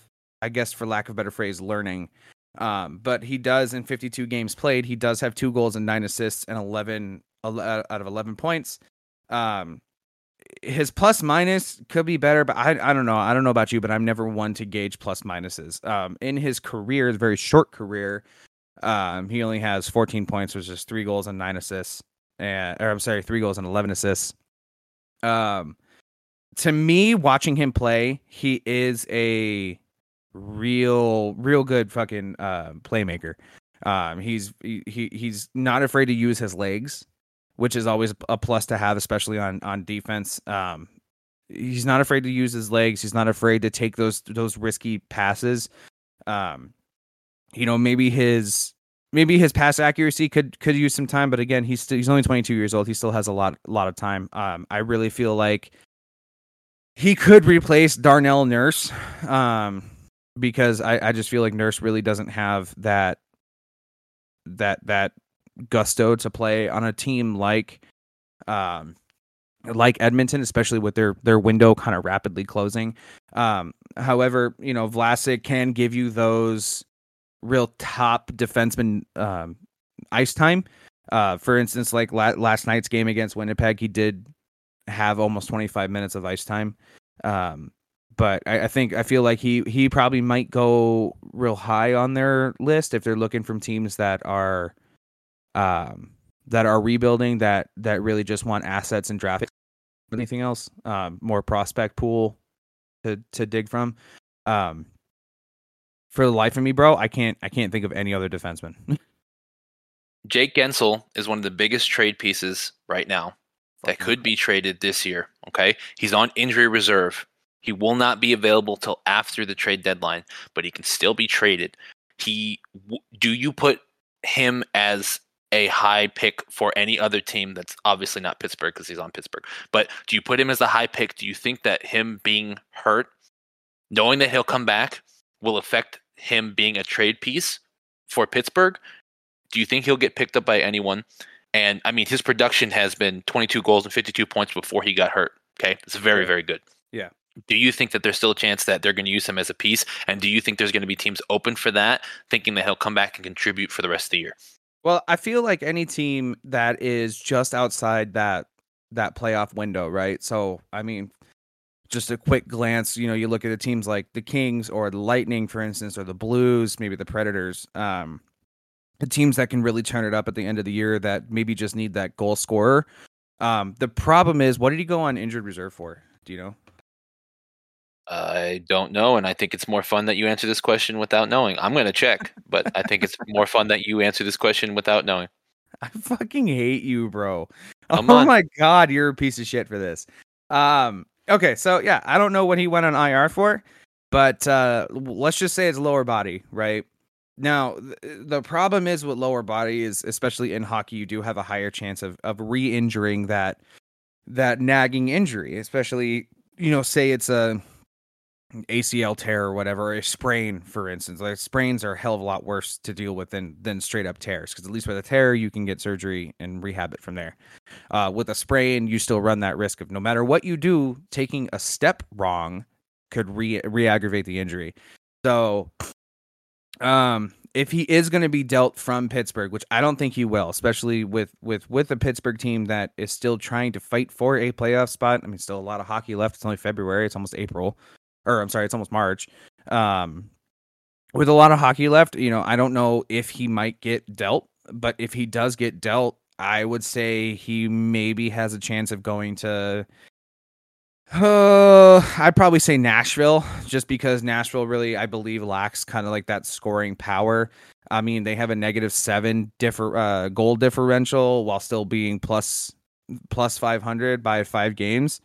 I guess, for lack of a better phrase, learning. Um, but he does in 52 games played. He does have two goals and nine assists and 11 uh, out of 11 points. Um, his plus minus could be better, but I I don't know. I don't know about you, but I'm never one to gauge plus minuses. Um, in his career, his very short career, um, he only has 14 points, which is three goals and nine assists, and or I'm sorry, three goals and 11 assists. Um, to me, watching him play, he is a real, real good fucking uh, playmaker. Um, he's he, he he's not afraid to use his legs, which is always a plus to have, especially on on defense. Um, he's not afraid to use his legs. He's not afraid to take those those risky passes. Um, you know, maybe his maybe his pass accuracy could could use some time, but again, he's still, he's only 22 years old. He still has a lot a lot of time. Um, I really feel like he could replace Darnell Nurse, um, because I I just feel like Nurse really doesn't have that that that gusto to play on a team like um like Edmonton, especially with their their window kind of rapidly closing. Um, however, you know Vlasic can give you those real top defenseman um, ice time. Uh, for instance, like la- last night's game against Winnipeg, he did have almost 25 minutes of ice time. Um, but I, I, think I feel like he he probably might go real high on their list if they're looking from teams that are um, that are rebuilding that that really just want assets and draft anything else um, more prospect pool to to dig from. Um, for the life of me bro i can't i can't think of any other defenseman. Jake Guentzel is one of the biggest trade pieces right now that could be traded this year okay? He's on injury reserve. He will not be available till after the trade deadline but he can still be traded. He do you put him as a high pick for any other team that's obviously not Pittsburgh because he's on Pittsburgh. But do you put him as a high pick? Do you think that him being hurt, knowing that he'll come back, will affect him being a trade piece for Pittsburgh? Do you think he'll get picked up by anyone? And I mean, his production has been 22 goals and 52 points before he got hurt. Okay. It's very, very good. Yeah. Do you think that there's still a chance that they're going to use him as a piece? And do you think there's going to be teams open for that, thinking that he'll come back and contribute for the rest of the year? Well, I feel like any team that is just outside that that playoff window, right? So, I mean, just a quick glance, you know, you look at the teams like the Kings or the Lightning, for instance, or the Blues, maybe the Predators, um, the teams that can really turn it up at the end of the year that maybe just need that goal scorer. Um, the problem is, what did he go on injured reserve for? Do you know? I don't know, and I think it's more fun that you answer this question without knowing. I'm going to check, but I think it's more fun that you answer this question without knowing. I fucking hate you, bro. Come oh on. my god, you're a piece of shit for this. Um, okay, so yeah, I don't know what he went on IR for, but uh, let's just say it's lower body, right? Now, th- the problem is with lower body is, especially in hockey, you do have a higher chance of of re-injuring that that nagging injury, especially you know, say it's a ACL tear or whatever, a sprain, for instance. Like sprains are a hell of a lot worse to deal with than than straight up tears, because at least with a tear you can get surgery and rehab it from there. Uh, with a sprain, you still run that risk of no matter what you do, taking a step wrong could re re-aggravate the injury. So, um, if he is going to be dealt from Pittsburgh, which I don't think he will, especially with with with a Pittsburgh team that is still trying to fight for a playoff spot. I mean, still a lot of hockey left. It's only February. It's almost April or I'm sorry, it's almost March. Um, with a lot of hockey left, you know, I don't know if he might get dealt, but if he does get dealt, I would say he maybe has a chance of going to. Uh, I'd probably say Nashville, just because Nashville really, I believe, lacks kind of like that scoring power. I mean, they have a negative seven differ uh, goal differential while still being plus plus five hundred by five games.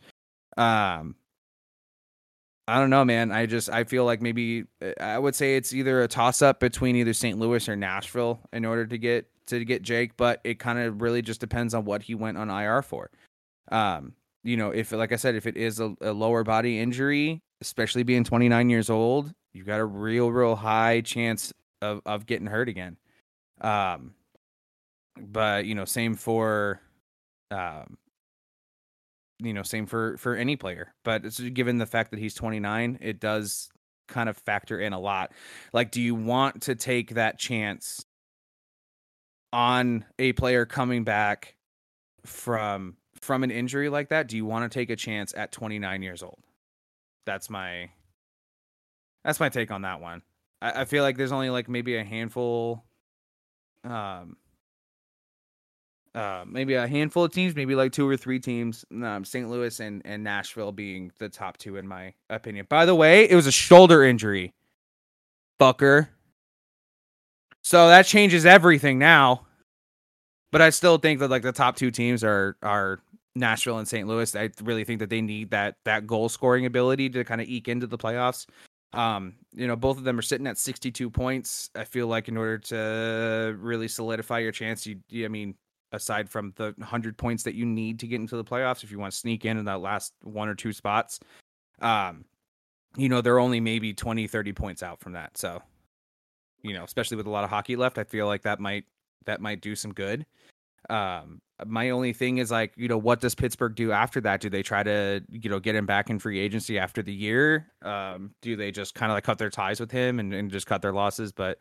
Um, I don't know, man. I just I feel like maybe uh, I would say it's either a toss up between either St. Louis or Nashville in order to get to get Jake, but it kind of really just depends on what he went on IR for. Um, you know, if like I said, if it is a, a lower body injury, especially being 29 years old, you've got a real, real high chance of of getting hurt again. Um, but you know, same for um you know, same for for any player. But it's given the fact that he's 29, it does kind of factor in a lot. Like, do you want to take that chance on a player coming back from from an injury like that? Do you want to take a chance at 29 years old? That's my that's my take on that one. I, I feel like there's only like maybe a handful um uh, maybe a handful of teams, maybe like two or three teams. Um, St. Louis and, and Nashville being the top two in my opinion. By the way, it was a shoulder injury, fucker. So that changes everything now. But I still think that like the top two teams are are Nashville and St. Louis. I really think that they need that that goal scoring ability to kind of eke into the playoffs. Um, you know, both of them are sitting at 62 points. I feel like in order to really solidify your chance, you, you I mean, aside from the 100 points that you need to get into the playoffs if you want to sneak in in that last one or two spots, um, you know, they're only maybe 20, 30 points out from that. So, you know, especially with a lot of hockey left, I feel like that might that might do some good. Um, my only thing is like, you know, what does Pittsburgh do after that? Do they try to, you know, get him back in free agency after the year? Um, do they just kind of like cut their ties with him and, and just cut their losses? But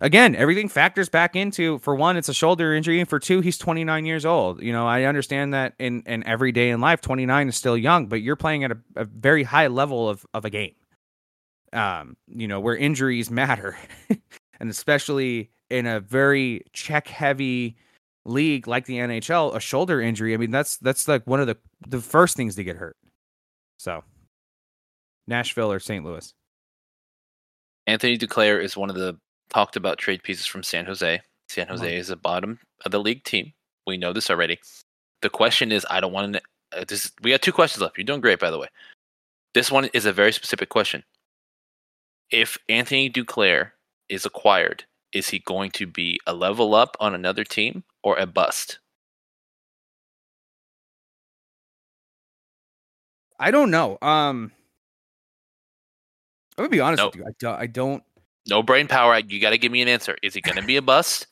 again, everything factors back into for one, it's a shoulder injury, and for two, he's 29 years old. You know, I understand that in in every day in life, 29 is still young, but you're playing at a, a very high level of of a game. Um, you know, where injuries matter, and especially in a very check heavy league like the NHL, a shoulder injury, I mean that's that's like one of the the first things to get hurt. So, Nashville or St. Louis. Anthony Duclair is one of the talked about trade pieces from San Jose. San Jose is a bottom of the league team. We know this already. The question is, I don't want to. Uh, this we got two questions left. You're doing great, by the way. This one is a very specific question. If Anthony Duclair is acquired, is he going to be a level up on another team or a bust? I don't know. Um, I'm gonna be honest with you. I don't. I don't. No brain power. You got to give me an answer. Is he going to be a bust,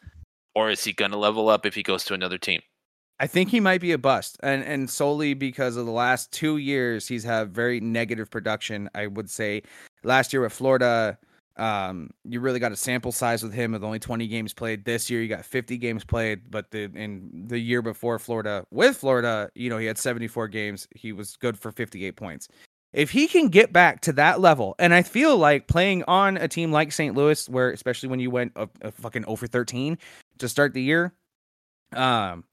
or is he going to level up if he goes to another team? I think he might be a bust, and and solely because of the last two years, he's had very negative production. I would say last year with Florida, um, you really got a sample size with him with only 20 games played. This year, you got 50 games played, but the in the year before Florida, with Florida, you know, he had 74 games. He was good for 58 points. If he can get back to that level, and I feel like playing on a team like St. Louis, where especially when you went a, a fucking over 13 to start the year, um,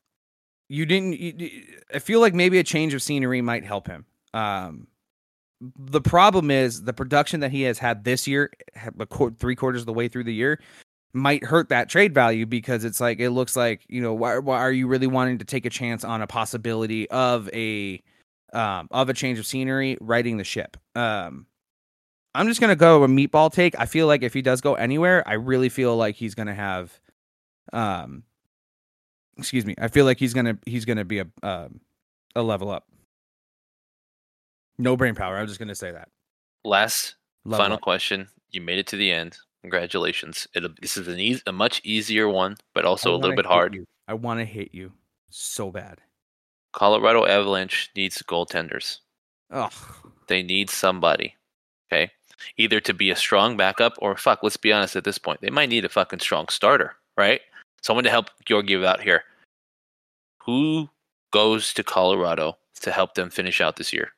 you didn't. You, I feel like maybe a change of scenery might help him. Um, the problem is the production that he has had this year, three quarters of the way through the year, might hurt that trade value because it's like it looks like you know why, why are you really wanting to take a chance on a possibility of a um of a change of scenery riding the ship um i'm just gonna go a meatball take i feel like if he does go anywhere i really feel like he's gonna have um excuse me i feel like he's gonna he's gonna be a um a level up no brain power. I'm just gonna say that. Last Love final question. You made it to the end. Congratulations. It'll, this is an easy, a much easier one, but also a little bit hard. You. I want to hit you so bad. Colorado Avalanche needs goaltenders. Oh, they need somebody. Okay, either to be a strong backup or fuck. Let's be honest. At this point, they might need a fucking strong starter, right? Someone to help Georgiev out here. Who goes to Colorado to help them finish out this year?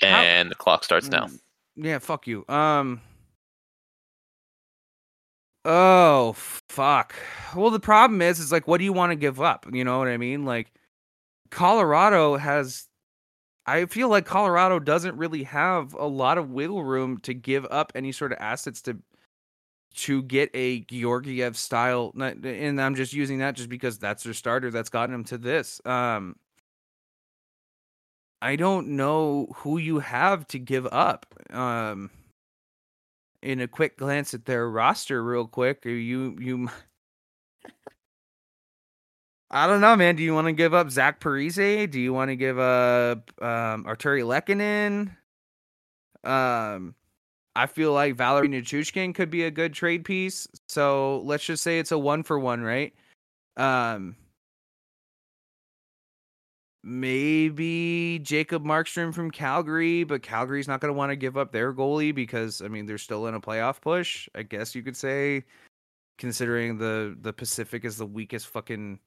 and How? the clock starts now. Mm, yeah, fuck you. Um. Oh fuck. Well, the problem is, is like, what do you want to give up? You know what I mean? Like, Colorado has. I feel like Colorado doesn't really have a lot of wiggle room to give up any sort of assets to to get a Georgiev style and I'm just using that just because that's their starter that's gotten them to this. Um I don't know who you have to give up. Um, in a quick glance at their roster, real quick, you you. I don't know, man. Do you want to give up Zach Parise? Do you want to give up um, Artturi Lehkonen? Um, I feel like Valeri Nichushkin could be a good trade piece. So let's just say it's a one for one, right? Um, maybe Jacob Markstrom from Calgary, but Calgary's not going to want to give up their goalie because I mean they're still in a playoff push. I guess you could say, considering the the Pacific is the weakest fucking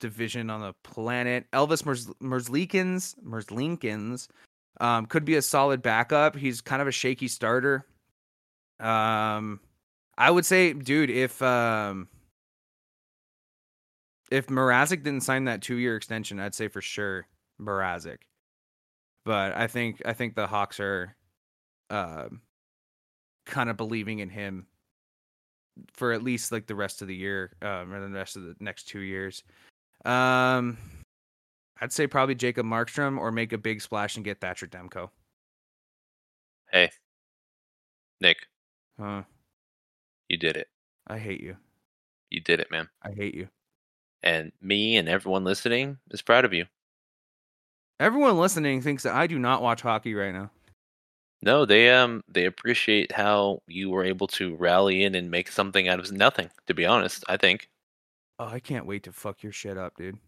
division on the planet. Elvis Merzlikins, Merzlikins, um, could be a solid backup. He's kind of a shaky starter. Um, I would say, dude, if um if Mrazek didn't sign that two year extension, I'd say for sure Mrazek. But I think I think the Hawks are um kind of believing in him for at least like the rest of the year, um, or the rest of the next two years. Um I'd say probably Jacob Markstrom or make a big splash and get Thatcher Demko. Hey, Nick, Huh. you did it. I hate you. You did it, man. I hate you. And me and everyone listening is proud of you. Everyone listening thinks that I do not watch hockey right now. No, they um they appreciate how you were able to rally in and make something out of nothing. To be honest, I think. Oh, I can't wait to fuck your shit up, dude.